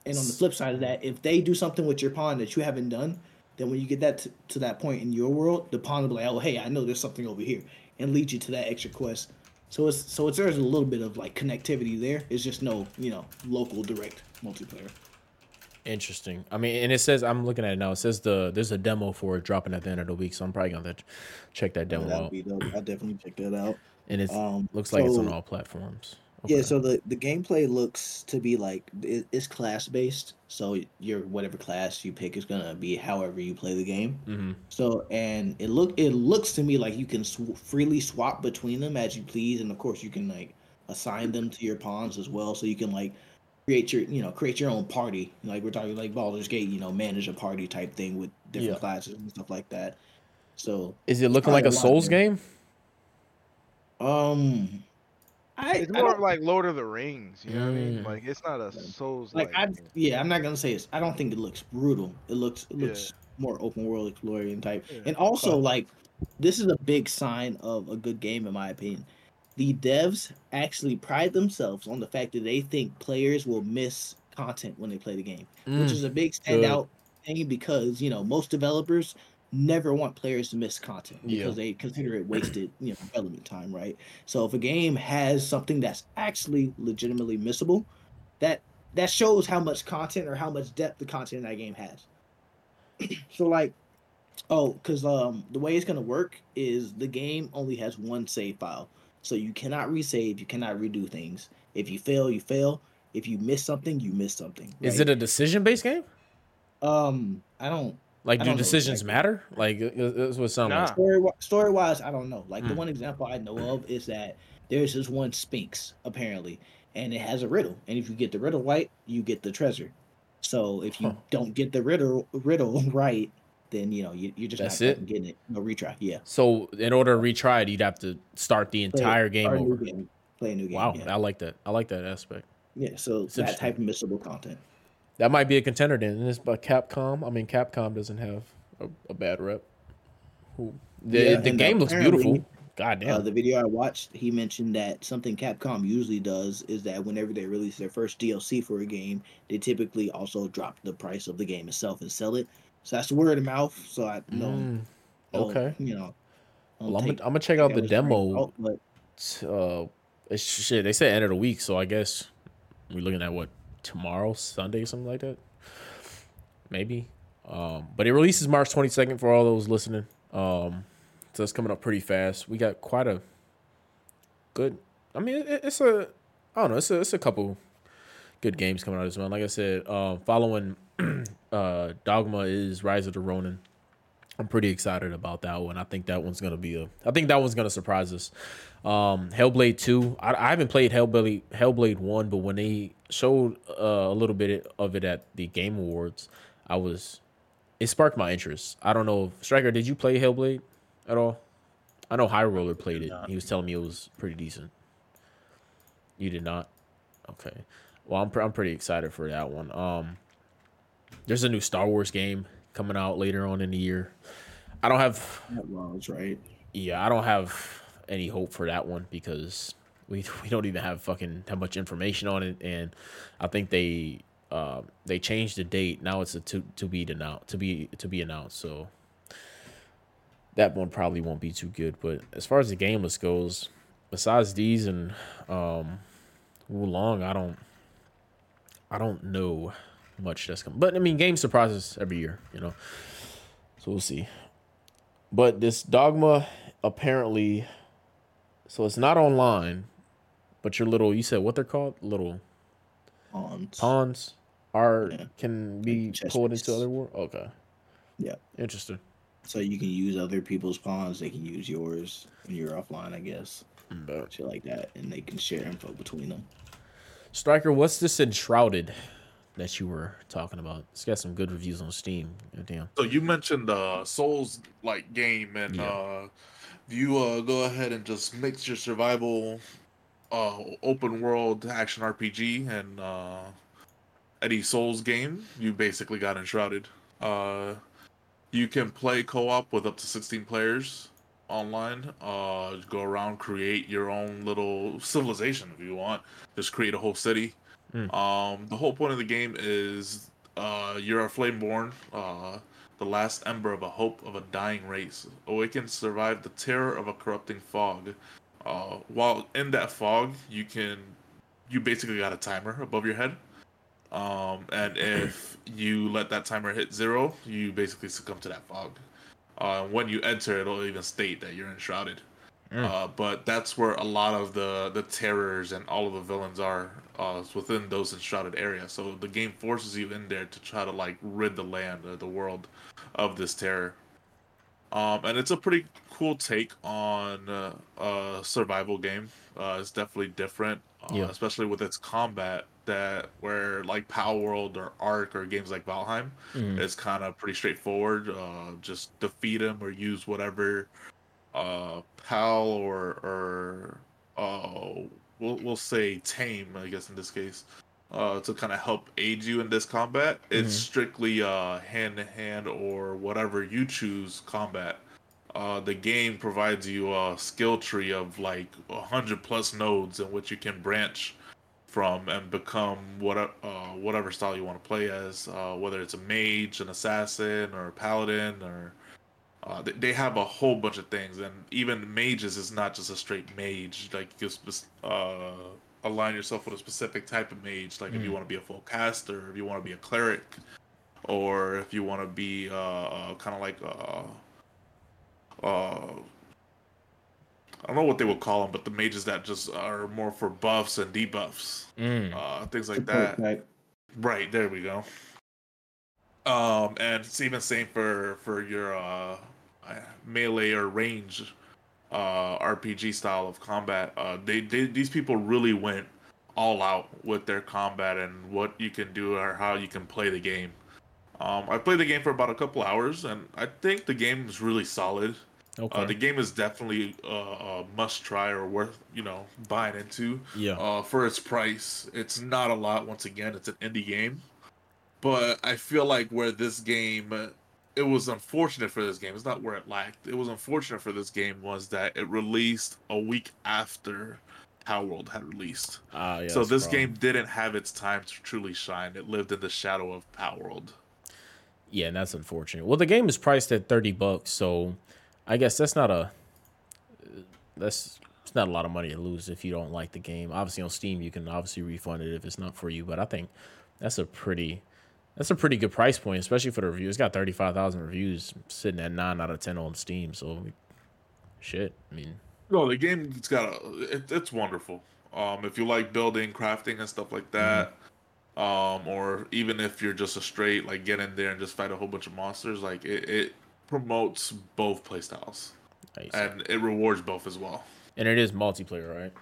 And on the flip side of that, if they do something with your pawn that you haven't done, then when you get that to, to that point in your world, the pawn will be like, "Oh, hey, I know there's something over here," and lead you to that extra quest. So it's so it's there's a little bit of like connectivity there. It's just no you know local direct multiplayer. Interesting. I mean, and it says I'm looking at it now. It says the there's a demo for it dropping at the end of the week, so I'm probably gonna check that demo would out. be dope. I definitely check that out. And it Um, looks like it's on all platforms. Yeah, so the the gameplay looks to be like it, it's class based. So your whatever class you pick is gonna be however you play the game. Mhm. So and it look it looks to me like you can sw- freely swap between them as you please, and of course you can like assign them to your pawns as well. So you can like create your you know create your own party. Like we're talking like Baldur's Gate, you know, manage a party type thing with different Yeah. classes and stuff like that. So Is it looking like a Souls game? um, I It's more don't- of like Lord of the Rings. You know what I mean? Mm. Like it's not a Souls like I yeah, I'm not gonna say it's. I don't think it looks brutal. It looks it Yeah. looks more open world exploring type. Yeah. And also like this is a big sign of a good game in my opinion. The devs actually pride themselves on the fact that they think players will miss content when they play the game, which Mm, is a big good. standout thing because you know most developers never want players to miss content Yeah. because they consider it wasted you know development time, right? So if a game has something that's actually legitimately missable, that that shows how much content or how much depth the content in that game has. so like, oh, because um the way it's gonna work is the game only has one save file, so you cannot resave, you cannot redo things. If you fail, you fail. If you miss something, you miss something. Is it a decision based game? Um, I don't Like, do don't know decisions matter? Like, it- was that's what it sounds Nah. story story wise. I don't know. Like the Hmm. one example I know of is that there's this one Sphinx apparently, and it has a riddle, and if you get the riddle right, you get the treasure. So if you Huh. don't get the riddle riddle right, then you know you, you're just That's not it? fucking getting it. No retry. Yeah. So, in order to retry it, you'd have to start the Play- entire game start new over. game, Play a new game. Wow, Yeah. I like that. I like that aspect. yeah. So It's that type of missable content. That might be a contender then. And it's but Capcom. I mean, Capcom doesn't have a, a bad rep. Who the, Yeah, the game looks beautiful. God damn. Uh, the video I watched, he mentioned that something Capcom usually does is that whenever they release their first DLC for a game, they typically also drop the price of the game itself and sell it. So that's word of mouth. So I know, Mm, okay. you know. well, I'm take gonna, I'm gonna check out the as train of demo. thought, but Uh, it's, shit, they said end of the week, so I guess we're looking at what tomorrow, Sunday, something like that. Maybe. Um, but it releases March 22nd for all those listening. Um, so it's coming up pretty fast. We got quite a good. I mean, it, it's a. I don't know. It's a. It's a couple good games coming out as well. Like I said, um, following uh, Dogma is Rise of the Ronin. I'm pretty excited about that one. I think that one's gonna be a. I think that one's gonna surprise us. Um, Hellblade Two. I, I haven't played Hellblade Hellblade One, but when they showed uh, a little bit of it at the Game Awards, I was. It sparked my interest. I don't know, if, Stryker. Did you play Hellblade at all? I know High Roller played it. He was telling me it was pretty decent. You did not. Okay. Well, I'm pre- I'm pretty excited for that one. Um, there's a new Star Wars game coming out later on in the year. I don't have that was right. yeah, I don't have any hope for that one because we we don't even have fucking that much information on it, and I think they uh, they changed the date. Now it's a to to be announced to be to be announced. So that one probably won't be too good. But as far as the game list goes, besides these and um, Wulong, I don't I don't know much that's coming. But I mean, game surprises every year, you know. So we'll see. But this Dogma apparently, so it's not online, but your little you said what they're called little Pawns. pawns are Yeah. can be chess pulled into other world. Okay. Yeah. Interesting. So you can use other people's pawns. They can use yours when you're offline, I guess. But Shit like that, and they can share info between them. Stryker, what's this enshrouded that you were talking about? It's got some good reviews on Steam. Damn. So you mentioned uh Souls like game and Yeah. uh if you uh go ahead and just mix your survival uh open world action RPG and uh any Souls game, you basically got enshrouded. Uh you can play co-op with up to 16 players online. Uh go around create your own little civilization if you want. Just create a whole city. Mm. Um the whole point of the game is uh, you're a flameborn, uh, the last ember of a hope of a dying race. Awaken, survive the terror of a corrupting fog. Uh, while in that fog, you can, you basically got a timer above your head. Um, and if you let that timer hit zero, you basically succumb to that fog. Uh, when you enter, it'll even state that you're enshrouded. Mm. Uh, but that's where a lot of the the terrors and all of the villains are uh, within those enshrouded areas. So the game forces you in there to try to like rid the land or the world of this terror. Um, and it's a pretty cool take on uh, a survival game. Uh, it's definitely different, uh, Yeah. especially with its combat. That where like Palworld or Ark or games like Valheim, Mhm. it's kind of pretty straightforward. Uh, just defeat him or use whatever uh, pal or or uh, we'll we'll say tame, I guess in this case, uh, to kind of help aid you in this combat. It's Mhm. strictly uh, hand to hand or whatever you choose combat. Uh, the game provides you a skill tree of like a hundred plus nodes in which you can branch from and become whatever uh, whatever style you want to play as, uh, whether it's a mage, an assassin, or a paladin, or uh, they, they have a whole bunch of things, and even mages is not just a straight mage. Like you can spe- uh, align yourself with a specific type of mage. Like if you Mm. want to be a full caster, if you want to be a cleric, or if you want to be uh, uh, kind of like uh, uh, I don't know what they would call them, but the mages that just are more for buffs and debuffs, Mm. uh, things like Support that. type. Right there we go. Um, and it's even same for for your uh melee or range uh RPG style of combat. Uh, they, they these people really went all out with their combat and what you can do or how you can play the game. Um, I played the game for about a couple hours, and I think the game is really solid. Okay. Uh, the game is definitely uh, a must try or worth you know buying into yeah. uh, for its price. It's not a lot. Once again, it's an indie game, but I feel like where this game, it was unfortunate for this game. It's not where it lacked. It was unfortunate for this game was that it released a week after Palworld had released. Ah, yeah. so this game didn't have its time to truly shine. It lived in the shadow of Palworld. Yeah, and that's unfortunate. Well, the game is priced at thirty bucks, so I guess that's not a that's it's not a lot of money to lose if you don't like the game. Obviously, on Steam, you can obviously refund it if it's not for you. But I think that's a pretty that's a pretty good price point, especially for the review. It's got thirty five thousand reviews, sitting at nine out of ten on Steam. So, shit. I mean, No, the game it's got a it, it's wonderful. Um, if you like building, crafting, and stuff like that, um, or even if you're just a straight like get in there and just fight a whole bunch of monsters, like it, it promotes both playstyles nice. and it rewards both as well. and it is multiplayer, right?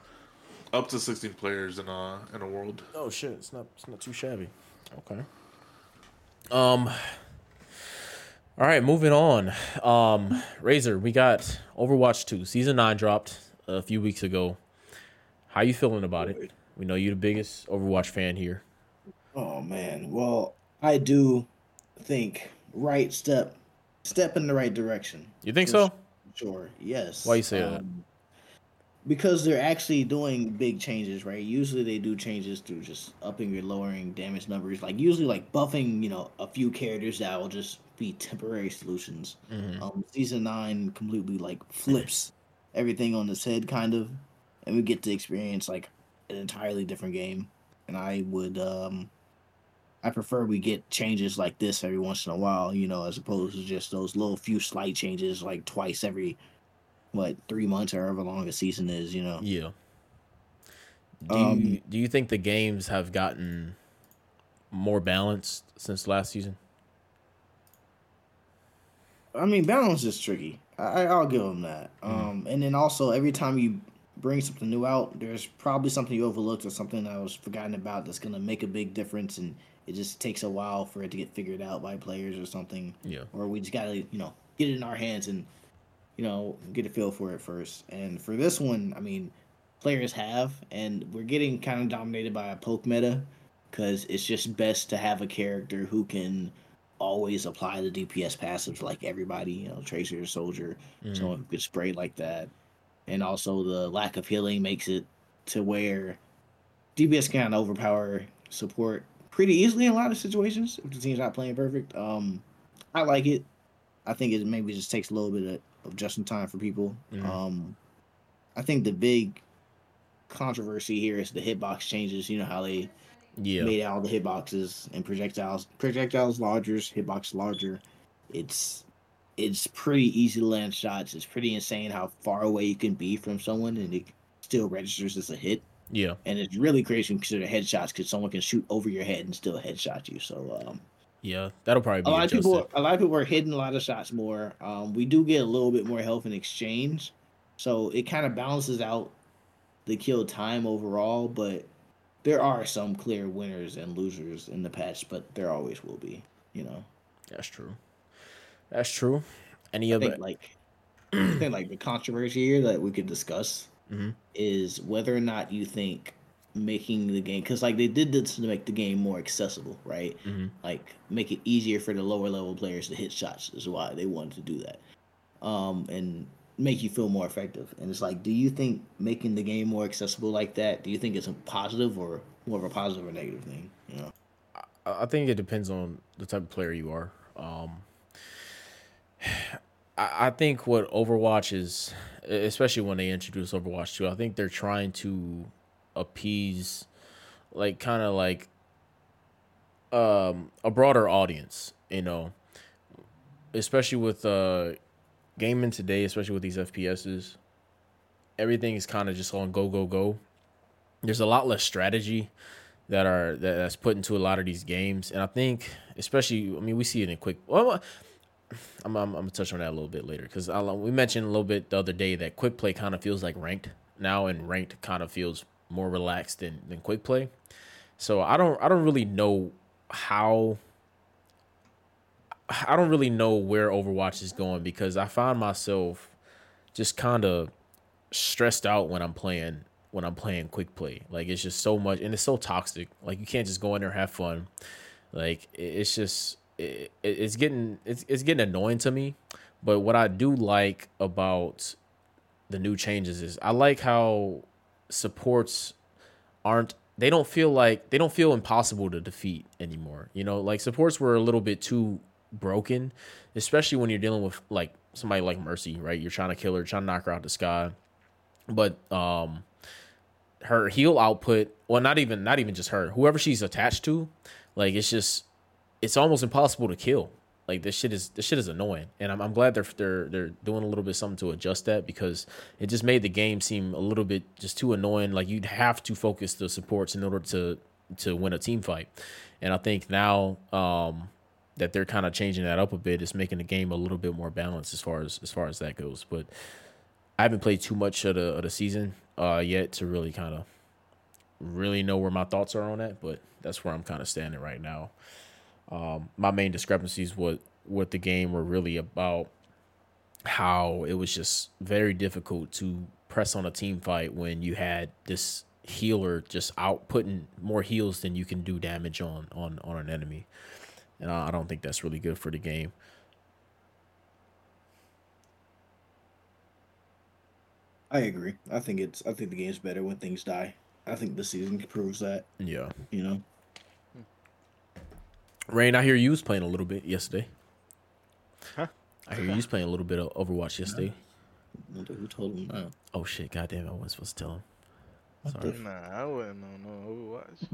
Up to 16 players in a in a world. Oh shit, it's not it's not too shabby. Okay. Um All right, moving on. Um Razor, we got Overwatch 2. Season 9 dropped a few weeks ago. How you feeling about it? We know you're the biggest Overwatch fan here. Oh man. Well, I do think right step, step in the right direction. You think so? Sure. Yes. Why you say that? Because they're actually doing big changes, right? Usually they do changes through just upping or lowering damage numbers. Like usually like buffing, you know, a few characters that will just be temporary solutions. Mhm. Um, season nine completely like flips everything on its head, kind of, and we get to experience like an entirely different game. And I would, um, I prefer we get changes like this every once in a while, you know, as opposed to just those little few slight changes like twice every what three months or however long a season is. You know. Yeah. Do Um, you do you think the games have gotten more balanced since last season? I mean, balance is tricky. I, I'll give them that. Mm. Um, and then also every time you bring something new out, there's probably something you overlooked or something that was forgotten about that's gonna make a big difference, and it just takes a while for it to get figured out by players or something. Yeah. Or we just gotta, you know, get it in our hands and, you know, get a feel for it first. And for this one, I mean, players have, and we're getting kind of dominated by a poke meta, because it's just best to have a character who can always apply the DPS passives like everybody, you know, tracer, or soldier, Mhm. someone who could spray like that. And also the lack of healing makes it to where DPS can overpower support pretty easily in a lot of situations if the team's not playing perfect. Um I like it. I think it maybe just takes a little bit of, of just in time for people. Mhm. Um I think the big controversy here is the hitbox changes. You know how they Yeah. made all the hitboxes and projectiles projectiles larger, hitbox larger. It's it's pretty easy to land shots. It's pretty insane how far away you can be from someone and it still registers as a hit. Yeah. And it's really crazy when you consider headshots because someone can shoot over your head and still headshot you. So um, Yeah. That'll probably be a lot of people a lot of people are hitting a lot of shots more. Um, we do get a little bit more health in exchange, so it kind of balances out the kill time overall. But there are some clear winners and losers in the patch, but there always will be. You know, That's true. That's true. Any I other? think like I think like the controversy here that we could discuss Mhm. is whether or not you think making the game because like they did this to make the game more accessible, right? Mhm. Like make it easier for the lower level players to hit shots is why they wanted to do that, um, and make you feel more effective. And it's like, do you think making the game more accessible like that? Do you think it's a positive or more of a positive or negative thing? You know, I think it depends on the type of player you are. Um, I, I think what Overwatch is, especially when they introduce Overwatch 2, I think they're trying to appease, like, kind of like um, a broader audience, you know, especially with uh, gaming today, especially with these FPSs. Everything is kind of just on go, go, go. There's a lot less strategy that are that, that's put into a lot of these games, and I think, especially, I mean, we see it in quick. Well, I'm I'm, I'm gonna touch on that a little bit later because we mentioned a little bit the other day that quick play kind of feels like ranked now, and ranked kind of feels more relaxed than than quick play. So I don't I don't really know how. I don't really know where Overwatch is going because I find myself just kind of stressed out when I'm playing when I'm playing quick play. Like it's just so much and it's so toxic. Like you can't just go in there and have fun. Like it's just it- it's getting it's it's getting annoying to me. But what I do like about the new changes is I like how supports aren't they don't feel like they don't feel impossible to defeat anymore. You know, like supports were a little bit too broken, especially when you're dealing with like somebody like Mercy, right? You're trying to kill her, trying to knock her out the sky. But um her heal output, well not even not even just her, whoever she's attached to, like it's just it's almost impossible to kill. Like this shit is this shit is annoying, and I'm I'm glad they're they're they're doing a little bit something to adjust that because it just made the game seem a little bit just too annoying. Like you'd have to focus the supports in order to to win a team fight, and I think now um, that they're kind of changing that up a bit, it's making the game a little bit more balanced as far as as far as that goes. But I haven't played too much of the of the season uh, yet to really kind of really know where my thoughts are on that, but that's where I'm kind of standing right now. Um, my main discrepancies with with the game were really about how it was just very difficult to press on a team fight when you had this healer just out putting more heals than you can do damage on on on an enemy, and I, I don't think that's really good for the game. I agree. I think it's I think the game's better when things die. I think the season proves that. Yeah, You know, Rain, I hear you was playing a little bit yesterday. Huh? I hear you was playing a little bit of Overwatch yesterday. I wonder who told him that. Oh shit! Goddamn, I wasn't supposed to tell him. Sorry. Nah, I wouldn't know no Overwatch.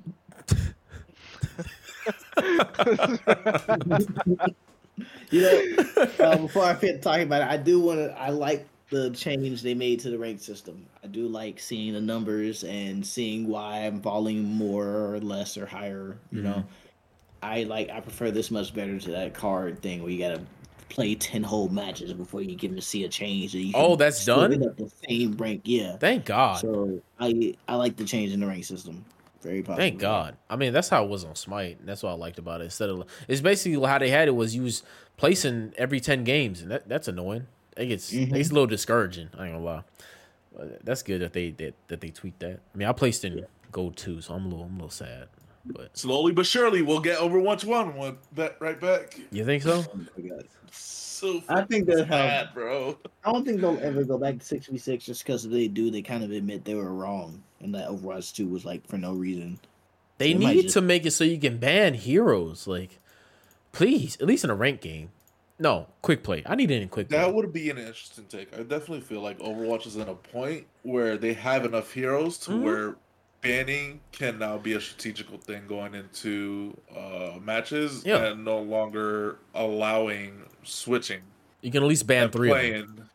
You know, uh, before I fit talking about it, I do want to. I like the change they made to the rank system. I do like seeing the numbers and seeing why I'm falling more or less or higher. You know, I like I prefer this much better to that card thing where you gotta play ten whole matches before you get to see a change. You Oh, that's done? up the same rank, yeah. Thank God. So I I like the change in the rank system. Very popular. Thank God. I mean, that's how it was on Smite. And that's what I liked about it. Instead of it's basically how they had it was you was placing every ten games, and that, that's annoying. It gets it mm-hmm. gets a little discouraging. I ain't gonna lie. But that's good that they that, that they tweaked that. I mean, I placed in gold too, so I'm a little I'm a little sad. But Slowly but surely, we'll get over One. to One that right back. you think so? So I think they'll have- bad, bro. I don't think they'll ever go back to six v six just because if they do, they kind of admit they were wrong and that Overwatch two was like for no reason. They They need just- to make it so you can ban heroes. Like, please, at least in a rank game. No, quick play. I need it in quick play. That would be an interesting take. I definitely feel like Overwatch is in a point where they have enough heroes to Mhm. where banning can now be a strategical thing going into uh, matches Yeah. and no longer allowing switching. you can at least ban and three of them.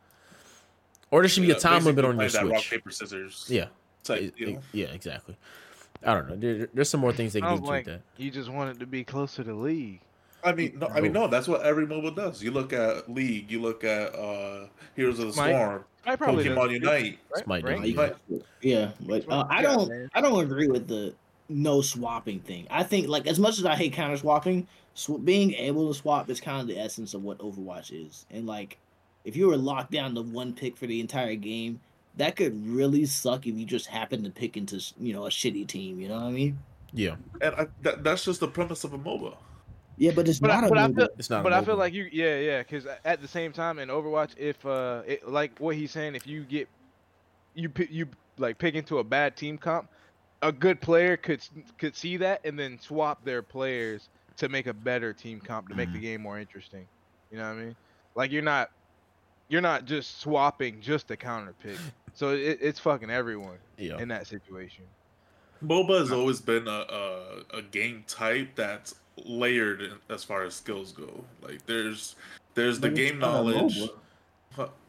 Or there should be a time limit on your playing that rock paper scissors Yeah, type it- deal. it- yeah, exactly. I don't know. There, there's some more things they can Sounds do to like that. you just wanted to be closer to league. I mean, no, I mean, no. That's what every MOBA does. You look at League, you look at uh, Heroes of the Smite. Storm, I probably Pokemon does- Unite. right? Smite Right? yeah. can- yeah, but uh, I don't. man. I don't agree with the no swapping thing. I think like as much as I hate counter swapping, sw- being able to swap is kind of the essence of what Overwatch is. And like, if you were locked down to one pick for the entire game, that could really suck if you just happen to pick into you know a shitty team. You know what I mean? Yeah, And I, that, that's just the premise of a MOBA. Yeah, but it's But, not I, a but I feel, it's not. but I feel like you, yeah, yeah, because at the same time in Overwatch, if uh, it, like what he's saying, if you get, you you like pick into a bad team comp, a good player could could see that and then swap their players to make a better team comp to make the game more interesting. You know what I mean? Like you're not, you're not just swapping just a counter pick. So it, it's fucking everyone yeah, in that situation. MOBA has always been a, a, a game type that's layered as far as skills go. Like there's there's the game knowledge.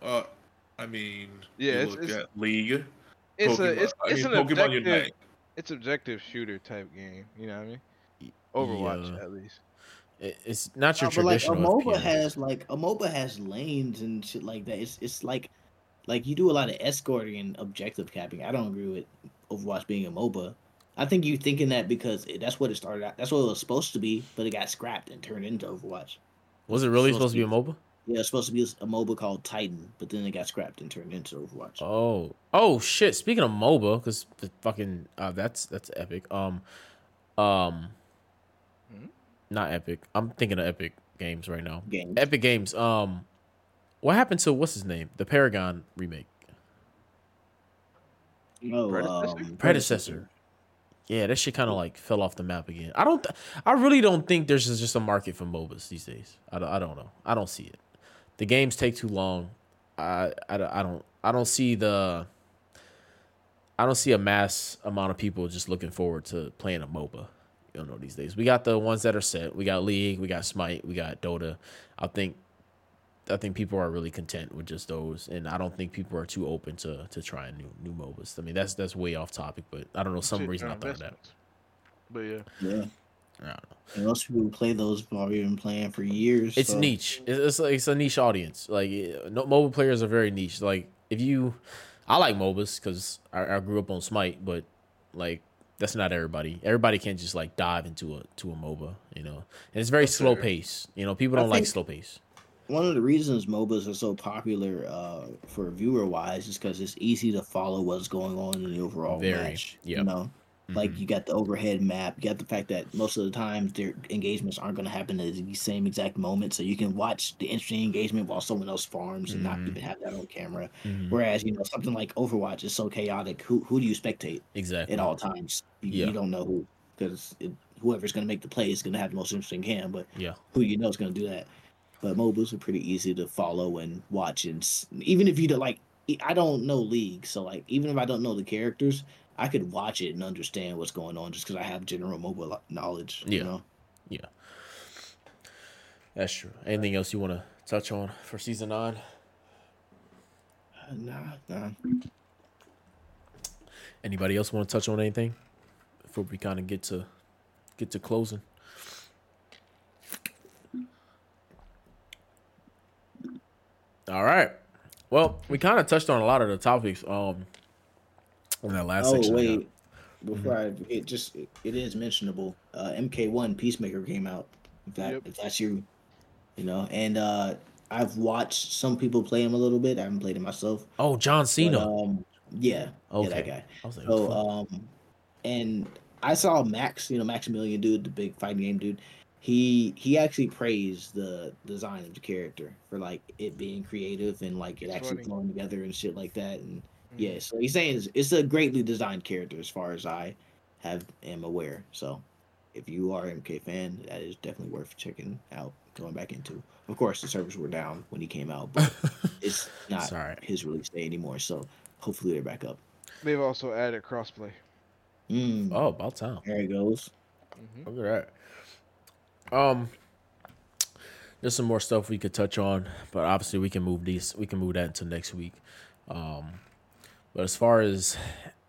Uh, I mean, Yeah, you it's- look it's- at League. It's Pokemon, a it's, I it's mean, an Pokemon objective Unite. it's objective shooter type game. You know what I mean? Overwatch Yeah. at least. It- it's not your Uh, but like a. MOBA FPS. has like a MOBA has lanes and shit like that. It's it's like like you do a lot of escorting and objective capping. I don't agree with Overwatch being a MOBA. I think you're thinking that because it, that's what it started out. That's what it was supposed to be, but it got scrapped and turned into Overwatch. Was it really supposed supposed to be a MOBA? Yeah, it's supposed to be a MOBA called Titan, but then it got scrapped and turned into Overwatch. Oh, oh shit! Speaking of MOBA, because the fucking uh, that's that's epic. Um, um, Hmm? not epic. I'm thinking of Epic Games right now. Games. Epic Games. Um, what happened to what's his name? The Paragon remake. Oh, Predecessor? um, predecessor. Yeah, that shit kind of like fell off the map again. I don't. Th- I really don't think there's just a market for MOBAs these days. I don't, I don't know. I don't see it. The games take too long. I, I, I don't. I don't see the. I don't see a mass amount of people just looking forward to playing a MOBA. You know these days. We got the ones that are set. We got League. We got Smite. We got Dota. I think. I think people are really content with just those, and I don't think people are too open to to trying new new MOBAs. I mean, that's that's way off topic, but I don't know some reason I they're thought of that. But yeah. Yeah, I don't know. and most people who play those have already been playing for years. It's so- niche. It's it's, like, it's a niche audience. Like no, mobile players are very niche. Like if you, I like MOBAs because I, I grew up on Smite, but like that's not everybody. Everybody can't just like dive into a to a MOBA, you know. And it's very That's slow fair. pace. You know, people don't like think- slow pace. One of the reasons MOBAs are so popular uh, for viewer wise is because it's easy to follow what's going on in the overall Very, match. yep. You know, like Mhm. you got the overhead map, you got the fact that most of the time their engagements aren't going to happen at the same exact moment, so you can watch the interesting engagement while someone else farms and not Mhm. even have that on camera. Mhm. Whereas you know something like Overwatch is so chaotic. Who who do you spectate exactly. at all times? You, Yeah. you don't know who because whoever's going to make the play is going to have the most interesting cam, but Yeah. who you know is going to do that. But MOBAs are pretty easy to follow and watch, and even if you don't like, I don't know League, so like even if I don't know the characters, I could watch it and understand what's going on just because I have general mobile knowledge. Yeah. You know? That's true. Anything else you want to touch on for season nine? Nah, nah. Anybody else want to touch on anything before we kind of get to get to closing? All right. Well, we kind of touched on a lot of the topics um in that last Oh section. I got. wait, before I it just it, it is mentionable. Uh, MK1 Peacemaker came out. If that Yep. if that's you, you know, and uh, I've watched some people play him a little bit. I haven't played it myself. Oh, John but, Cena. um, yeah, yeah, that Okay. guy. I was like, So um, and I saw Max, you know, Maximilian Dood, the big fighting game dude. He he actually praised the design of the character for like it being creative and like it It's actually funny. flowing together and shit like that. And Mm-hmm. yeah, so he's saying it's, it's a greatly designed character as far as I have am aware. So if you are an MK fan, that is definitely worth checking out, going back into. Of course, the servers were down when he came out, but it's not It's all right. his release day anymore. So hopefully they're back up. They've also added crossplay. Mm, Oh, about time. there it goes. Mm-hmm. Look at that. Um, there's some more stuff we could touch on, but obviously we can move these. We can move that into next week. Um, but as far as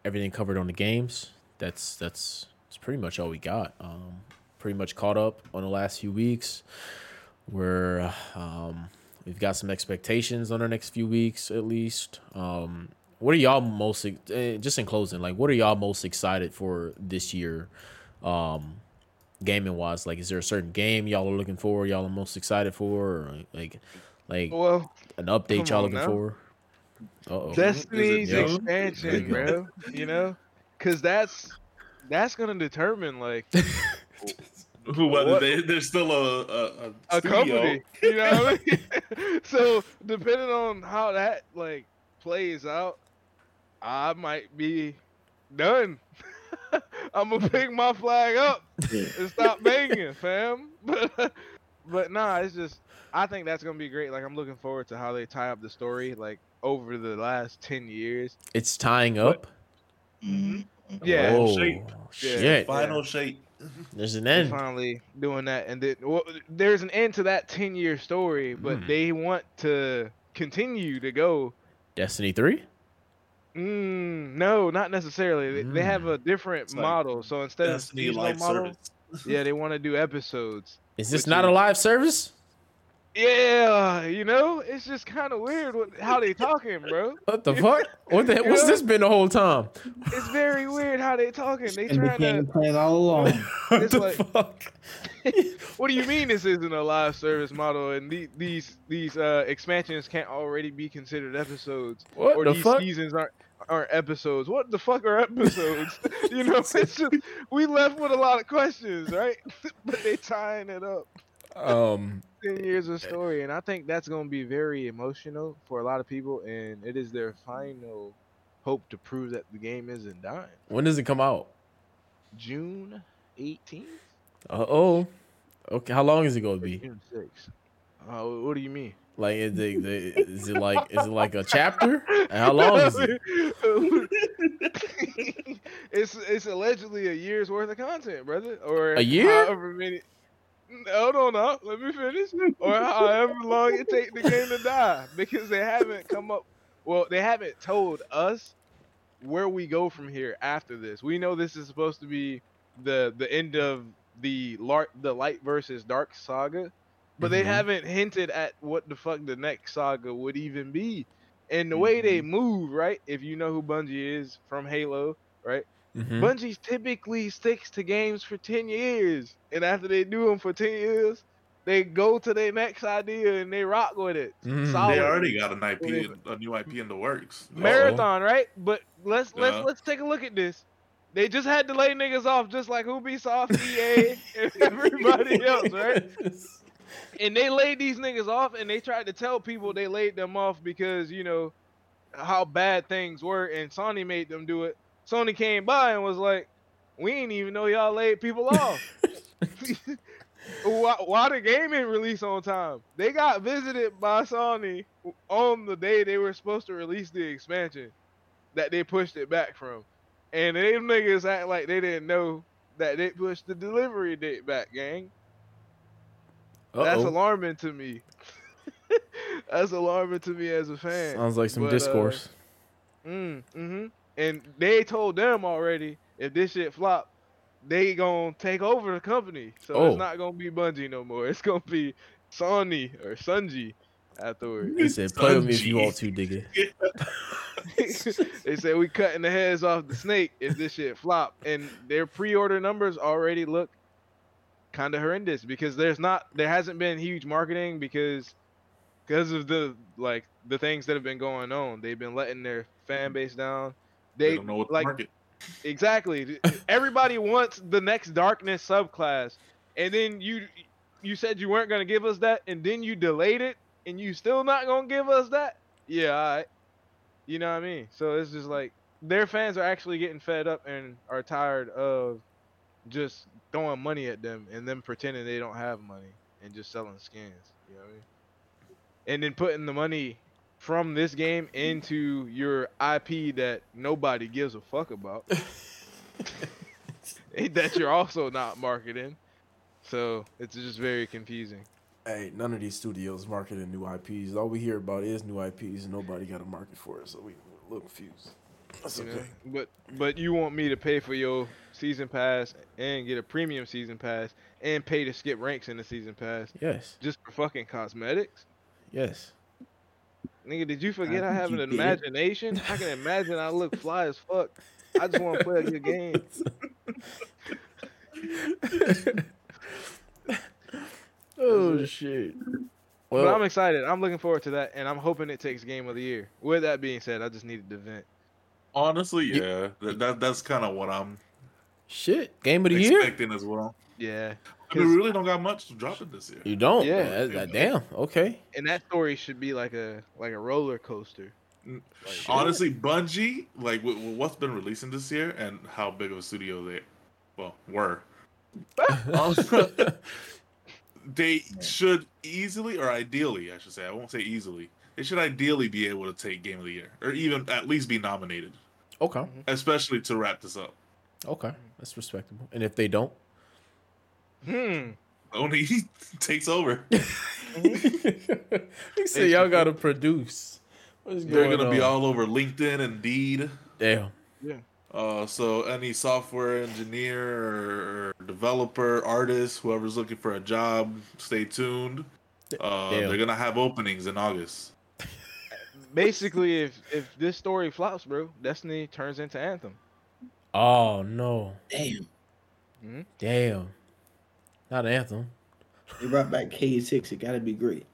everything covered on the games, that's that's that's pretty much all we got. Um, pretty much caught up on the last few weeks. We're um, we've got some expectations on the next few weeks at least. Um, what are y'all most eh, just in closing? Like, what are y'all most excited for this year? Um, gaming wise, like, is there a certain game y'all are looking for? Y'all are most excited for, or like, like Well, an update y'all looking now. for? Uh oh. Destiny's Young? There expansion, you bro. You know, because that's that's gonna determine like Who whether What- they they're still a a, a studio. company. You know what I mean? so depending on how that like plays out, I might be done. I'm gonna pick my flag up and stop banging, fam. But but nah, it's just I think that's gonna be great. Like I'm looking forward to how they tie up the story like over the last ten years. It's tying up. Mhm. Yeah. Oh, Shape. shit. Final shape. There's an They're end. finally doing that, and then well, there's an end to that ten year story, but Mm. they want to continue to go. Destiny three. Mm, no, not necessarily. They, they have a different It's like model, so instead Destiny of live model, service. yeah, they want to do episodes. Is this Which not a live service? Yeah, you know, it's just kind of weird what, how they talking, bro. What the fuck? What the? What's Yeah. this been the whole time? It's very weird how they talking. They And trying became to. plan all along. What It's the like- fuck? What do you mean this isn't a live service model, and the, these these uh, expansions can't already be considered episodes? What or the these fuck? seasons aren't aren't episodes. What the fuck are episodes? you know, it's just we left with a lot of questions, right? but they tying it up. Um, Ten years of story, and I think that's gonna be very emotional for a lot of people, and it is their final hope to prove that the game isn't dying. when does it come out? June eighteenth, Uh oh. Okay, how long is it gonna be? June sixth. Uh, what do you mean? Like, is it, is it like is it like a chapter? And how long is it? it's it's allegedly a year's worth of content, brother. Or A year? However many. Hold on, now. Let me finish. Or however long it take the game to die, because they haven't come up. Well, they haven't told us where we go from here after this. We know this is supposed to be the the end of the lar- the light versus dark saga, but they Mhm. haven't hinted at what the fuck the next saga would even be. And the way they move, right? If you know who Bungie is from Halo, right? Mhm. Bungie typically sticks to games for 10 years. And after they do them for 10 years, they go to their next idea and they rock with it. Mm. They already got an IP, a new IP in the works. Marathon, right? But let's let's let's take a look at this. They just had to lay niggas off just like Ubisoft, EA, and everybody else, right? And they laid these niggas off and they tried to tell people they laid them off because you know how bad things were and sony made them do it. Sony came by and was like we ain't even know y'all laid people off. Why, why the game ain't release on time? They got visited by sony on the day they were supposed to release the expansion that they pushed it back from. And they niggas act like they didn't know that they pushed the delivery date back gang that's Uh-oh. alarming to me. That's alarming to me as a fan. Sounds like some But, uh, discourse. Mm, hmm And they told them already if this shit flop, they gonna take over the company. So Oh. it's not gonna be Bungie no more. It's gonna be Sony or Sunji afterwards. he said, "Play with me if you Sunji. want to, digga." they said we cutting the heads off the snake if this shit flop, and their pre-order numbers already look kind of horrendous because there's not there hasn't been huge marketing because because of the like the things that have been going on. They've been letting their fan base down. They, They, don't know what like market. exactly everybody wants the next darkness subclass, and then you you said you weren't gonna give us that, and then you delayed it, and you still not gonna give us that. Yeah, right. You know what I mean? So it's just like their fans are actually getting fed up and are tired of just throwing money at them and them pretending they don't have money and just selling skins. You know what I mean? And then putting the money from this game into your IP that nobody gives a fuck about. that you're also not marketing. So it's just very confusing. Hey, none of these studios marketing new IPs. All we hear about is new IPs, and nobody got a market for it. So we we're a little confused. That's you know? okay. But but you want me to pay for your season pass and get a premium season pass and pay to skip ranks in the season pass Yes, just for fucking cosmetics? yes. Nigga, did you forget I, think have you an did. imagination? I can imagine I look fly as fuck. I just want to play a good game. oh shit. but I'm excited. I'm looking forward to that, and I'm hoping it takes game of the year. With that being said, I just needed to vent. Honestly, You- yeah, that, that that's kind of what I'm shit. Game of the year. expecting as well. Yeah, I mean, we really don't got much to drop it this year. You don't. Yeah. Yeah. That, that- damn. Okay. and that story should be like a like a roller coaster. Like, Honestly, Bungie, like with, with what's been releasing this year and how big of a studio they, well, were, they should easily or ideally, I should say, I won't say easily, they should ideally be able to take Game of the Year or even at least be nominated, Okay. Mm-hmm. especially to wrap this up. Okay. That's respectable. And if they don't, hmm. Only he takes over. he said y'all gotta produce. What's They're going gonna be all over LinkedIn, Indeed. Damn. Uh, so any software engineer or, or developer, artist, whoever's looking for a job, stay tuned. Uh, they're gonna have openings in August. Basically, if if this story flops, bro, Destiny turns into Anthem. Oh no. Damn. Damn. Not anthem. They brought back Cayde-6. It gotta be great.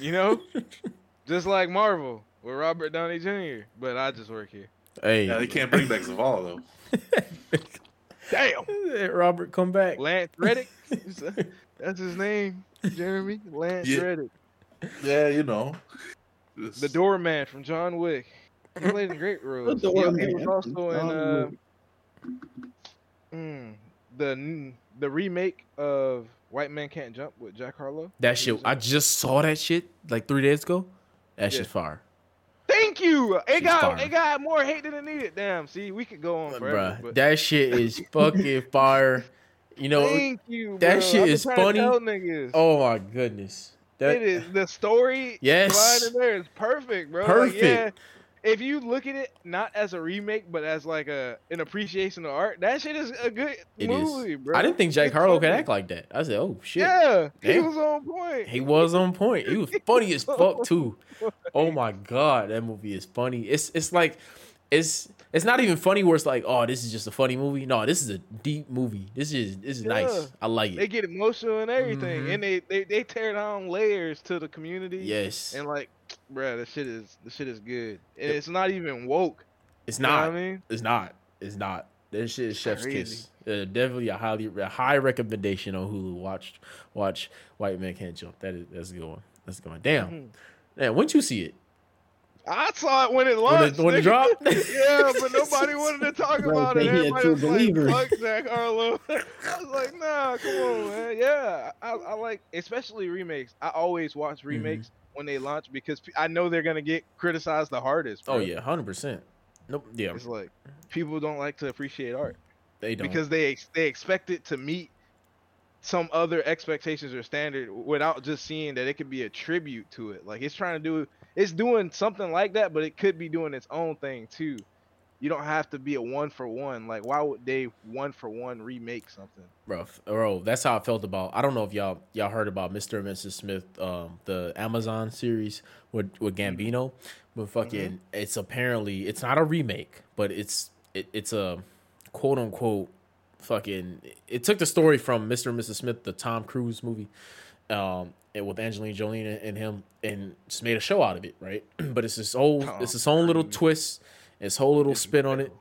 You know, just like Marvel with Robert Downey Jr. But I just work here. Hey. Yeah, they can't bring back Zavala though. Damn, Let Robert come back. Lance Reddick. That's his name, Jeremy Lance Yeah. Reddick, Yeah, you know. the doorman from John Wick. He played in great roles. The He, he was also in uh, Wick. Mm, the the remake of White Man Can't Jump with Jack Harlow. That shit. I just saw that shit like three days ago. That Yeah. shit's fire. Thank you. It She's got fire. it got more hate than it needed. Damn. See, we could go on forever. Bruh, but that shit is fucking fire. You know, thank you. that bro. shit is funny. oh my goodness. That it is the story Yes. line in there is perfect, bro. Like, Perfect. yeah, if you look at it not as a remake, but as like a an appreciation of art, that shit is a good It is. movie, bro. I didn't think Jack Harlow could act like that. I said, "Oh shit." Yeah, he was on point. He was on point. He was funny as fuck too. Oh my god, that movie is funny. It's it's like it's it's not even funny where it's like, oh, this is just a funny movie. No, this is a deep movie. This is this is Yeah. nice. I like it. They get emotional and everything, Mhm. and they, they they tear down layers to the community. Yes, and like, bruh, the shit is the shit is good. And it's not even woke. it's You know not. I mean, It's not. It's not. That shit is Chef's Crazy. Kiss. Uh, definitely a highly a high recommendation on Hulu. Watch watch White Man Can't Jump. That is that's a good one. That's going. Damn. Mhm. Man, when'd you see it? I saw it when it When launched. it, when it dropped? yeah, but nobody wanted to talk Bro, about it. Everybody was believer. like, "Fuck Jack Harlow." I was like, "Nah, come on, man. Yeah, I, I like, especially remakes. I always watch Mm-hmm. When they launch because I know they're gonna get criticized the hardest. Oh yeah, hundred percent. Nope. Yeah, it's like people don't like to appreciate art they don't. because they they expect it to meet some other expectations or standard without just seeing that it could be a tribute to it. Like it's trying to do it's doing something like that, but it could be doing its own thing too. You don't have to be a one for one. Like why would they one for one remake something? bro. Bro, that's how I felt about. I don't know if y'all y'all heard about Mr. and Mrs. Smith, um, the Amazon series with with Gambino, but fucking, it's apparently it's not a remake, but it's it, it's a quote unquote fucking. It took the story from Mr. and Mrs. Smith, the Tom Cruise movie, um, and with Angelina Jolie and- him, and just made a show out of it, right? but it's this whole Tom it's this own little twist, its whole little It's spin on it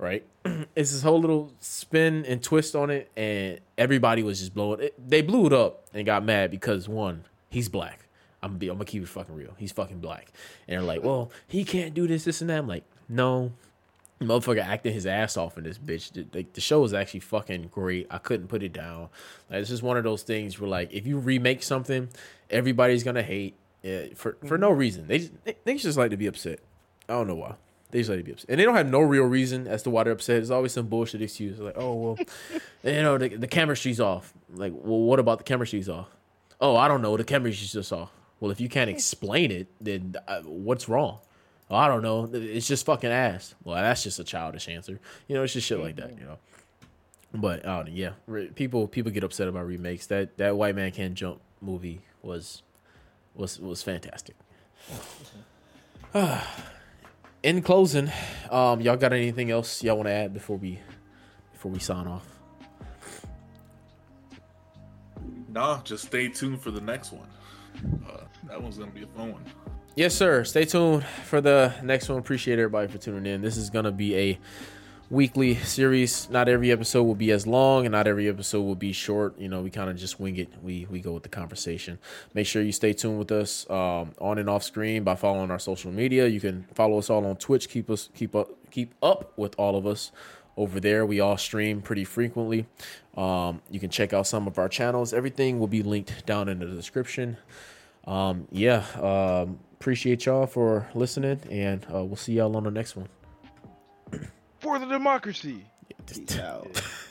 right? it's this whole little spin and twist on it, and everybody was just blowing it. They blew it up and got mad because one, he's black. I'm gonna be, I'm gonna keep it fucking real. He's fucking black, and they're like, well, he can't do this, this, and that. I'm like, no. Motherfucker acting his ass off in this bitch. The, the, the show is actually fucking great. I couldn't put it down. Like, it's just one of those things where, like, if you remake something, everybody's gonna hate it for for mm-hmm. no reason. They just, they, they just like to be upset. I don't know why. They just like to be upset, and they don't have no real reason as to why they're upset. There's always some bullshit excuse like, "Oh well, you know, the, the chemistry's off." Like, well, what about the chemistry's off? Oh, I don't know. The chemistry's just off. Well, if you can't explain it, then uh, what's wrong? Oh, I don't know. It's just fucking ass. Well, that's just a childish answer. You know, it's just shit like that. You know. But uh, yeah, re- people people get upset about remakes. That that White Man Can't Jump movie was was was fantastic. In closing, um, y'all got anything else y'all want to add before we before we sign off? Nah, just stay tuned for the next one. Uh, that one's gonna be a fun one. Yes, sir. Stay tuned for the next one. Appreciate everybody for tuning in. This is gonna be a weekly series. Not every episode will be as long, and not every episode will be short. You know, we kind of just wing it. We we go with the conversation. Make sure you stay tuned with us um, on and off screen by following our social media. You can follow us all on Twitch. Keep us keep up keep up with all of us over there. We all stream pretty frequently. Um, you can check out some of our channels. Everything will be linked down in the description. Um, yeah, um, appreciate y'all for listening, and uh, we'll see y'all on the next one. For the democracy. Peace out.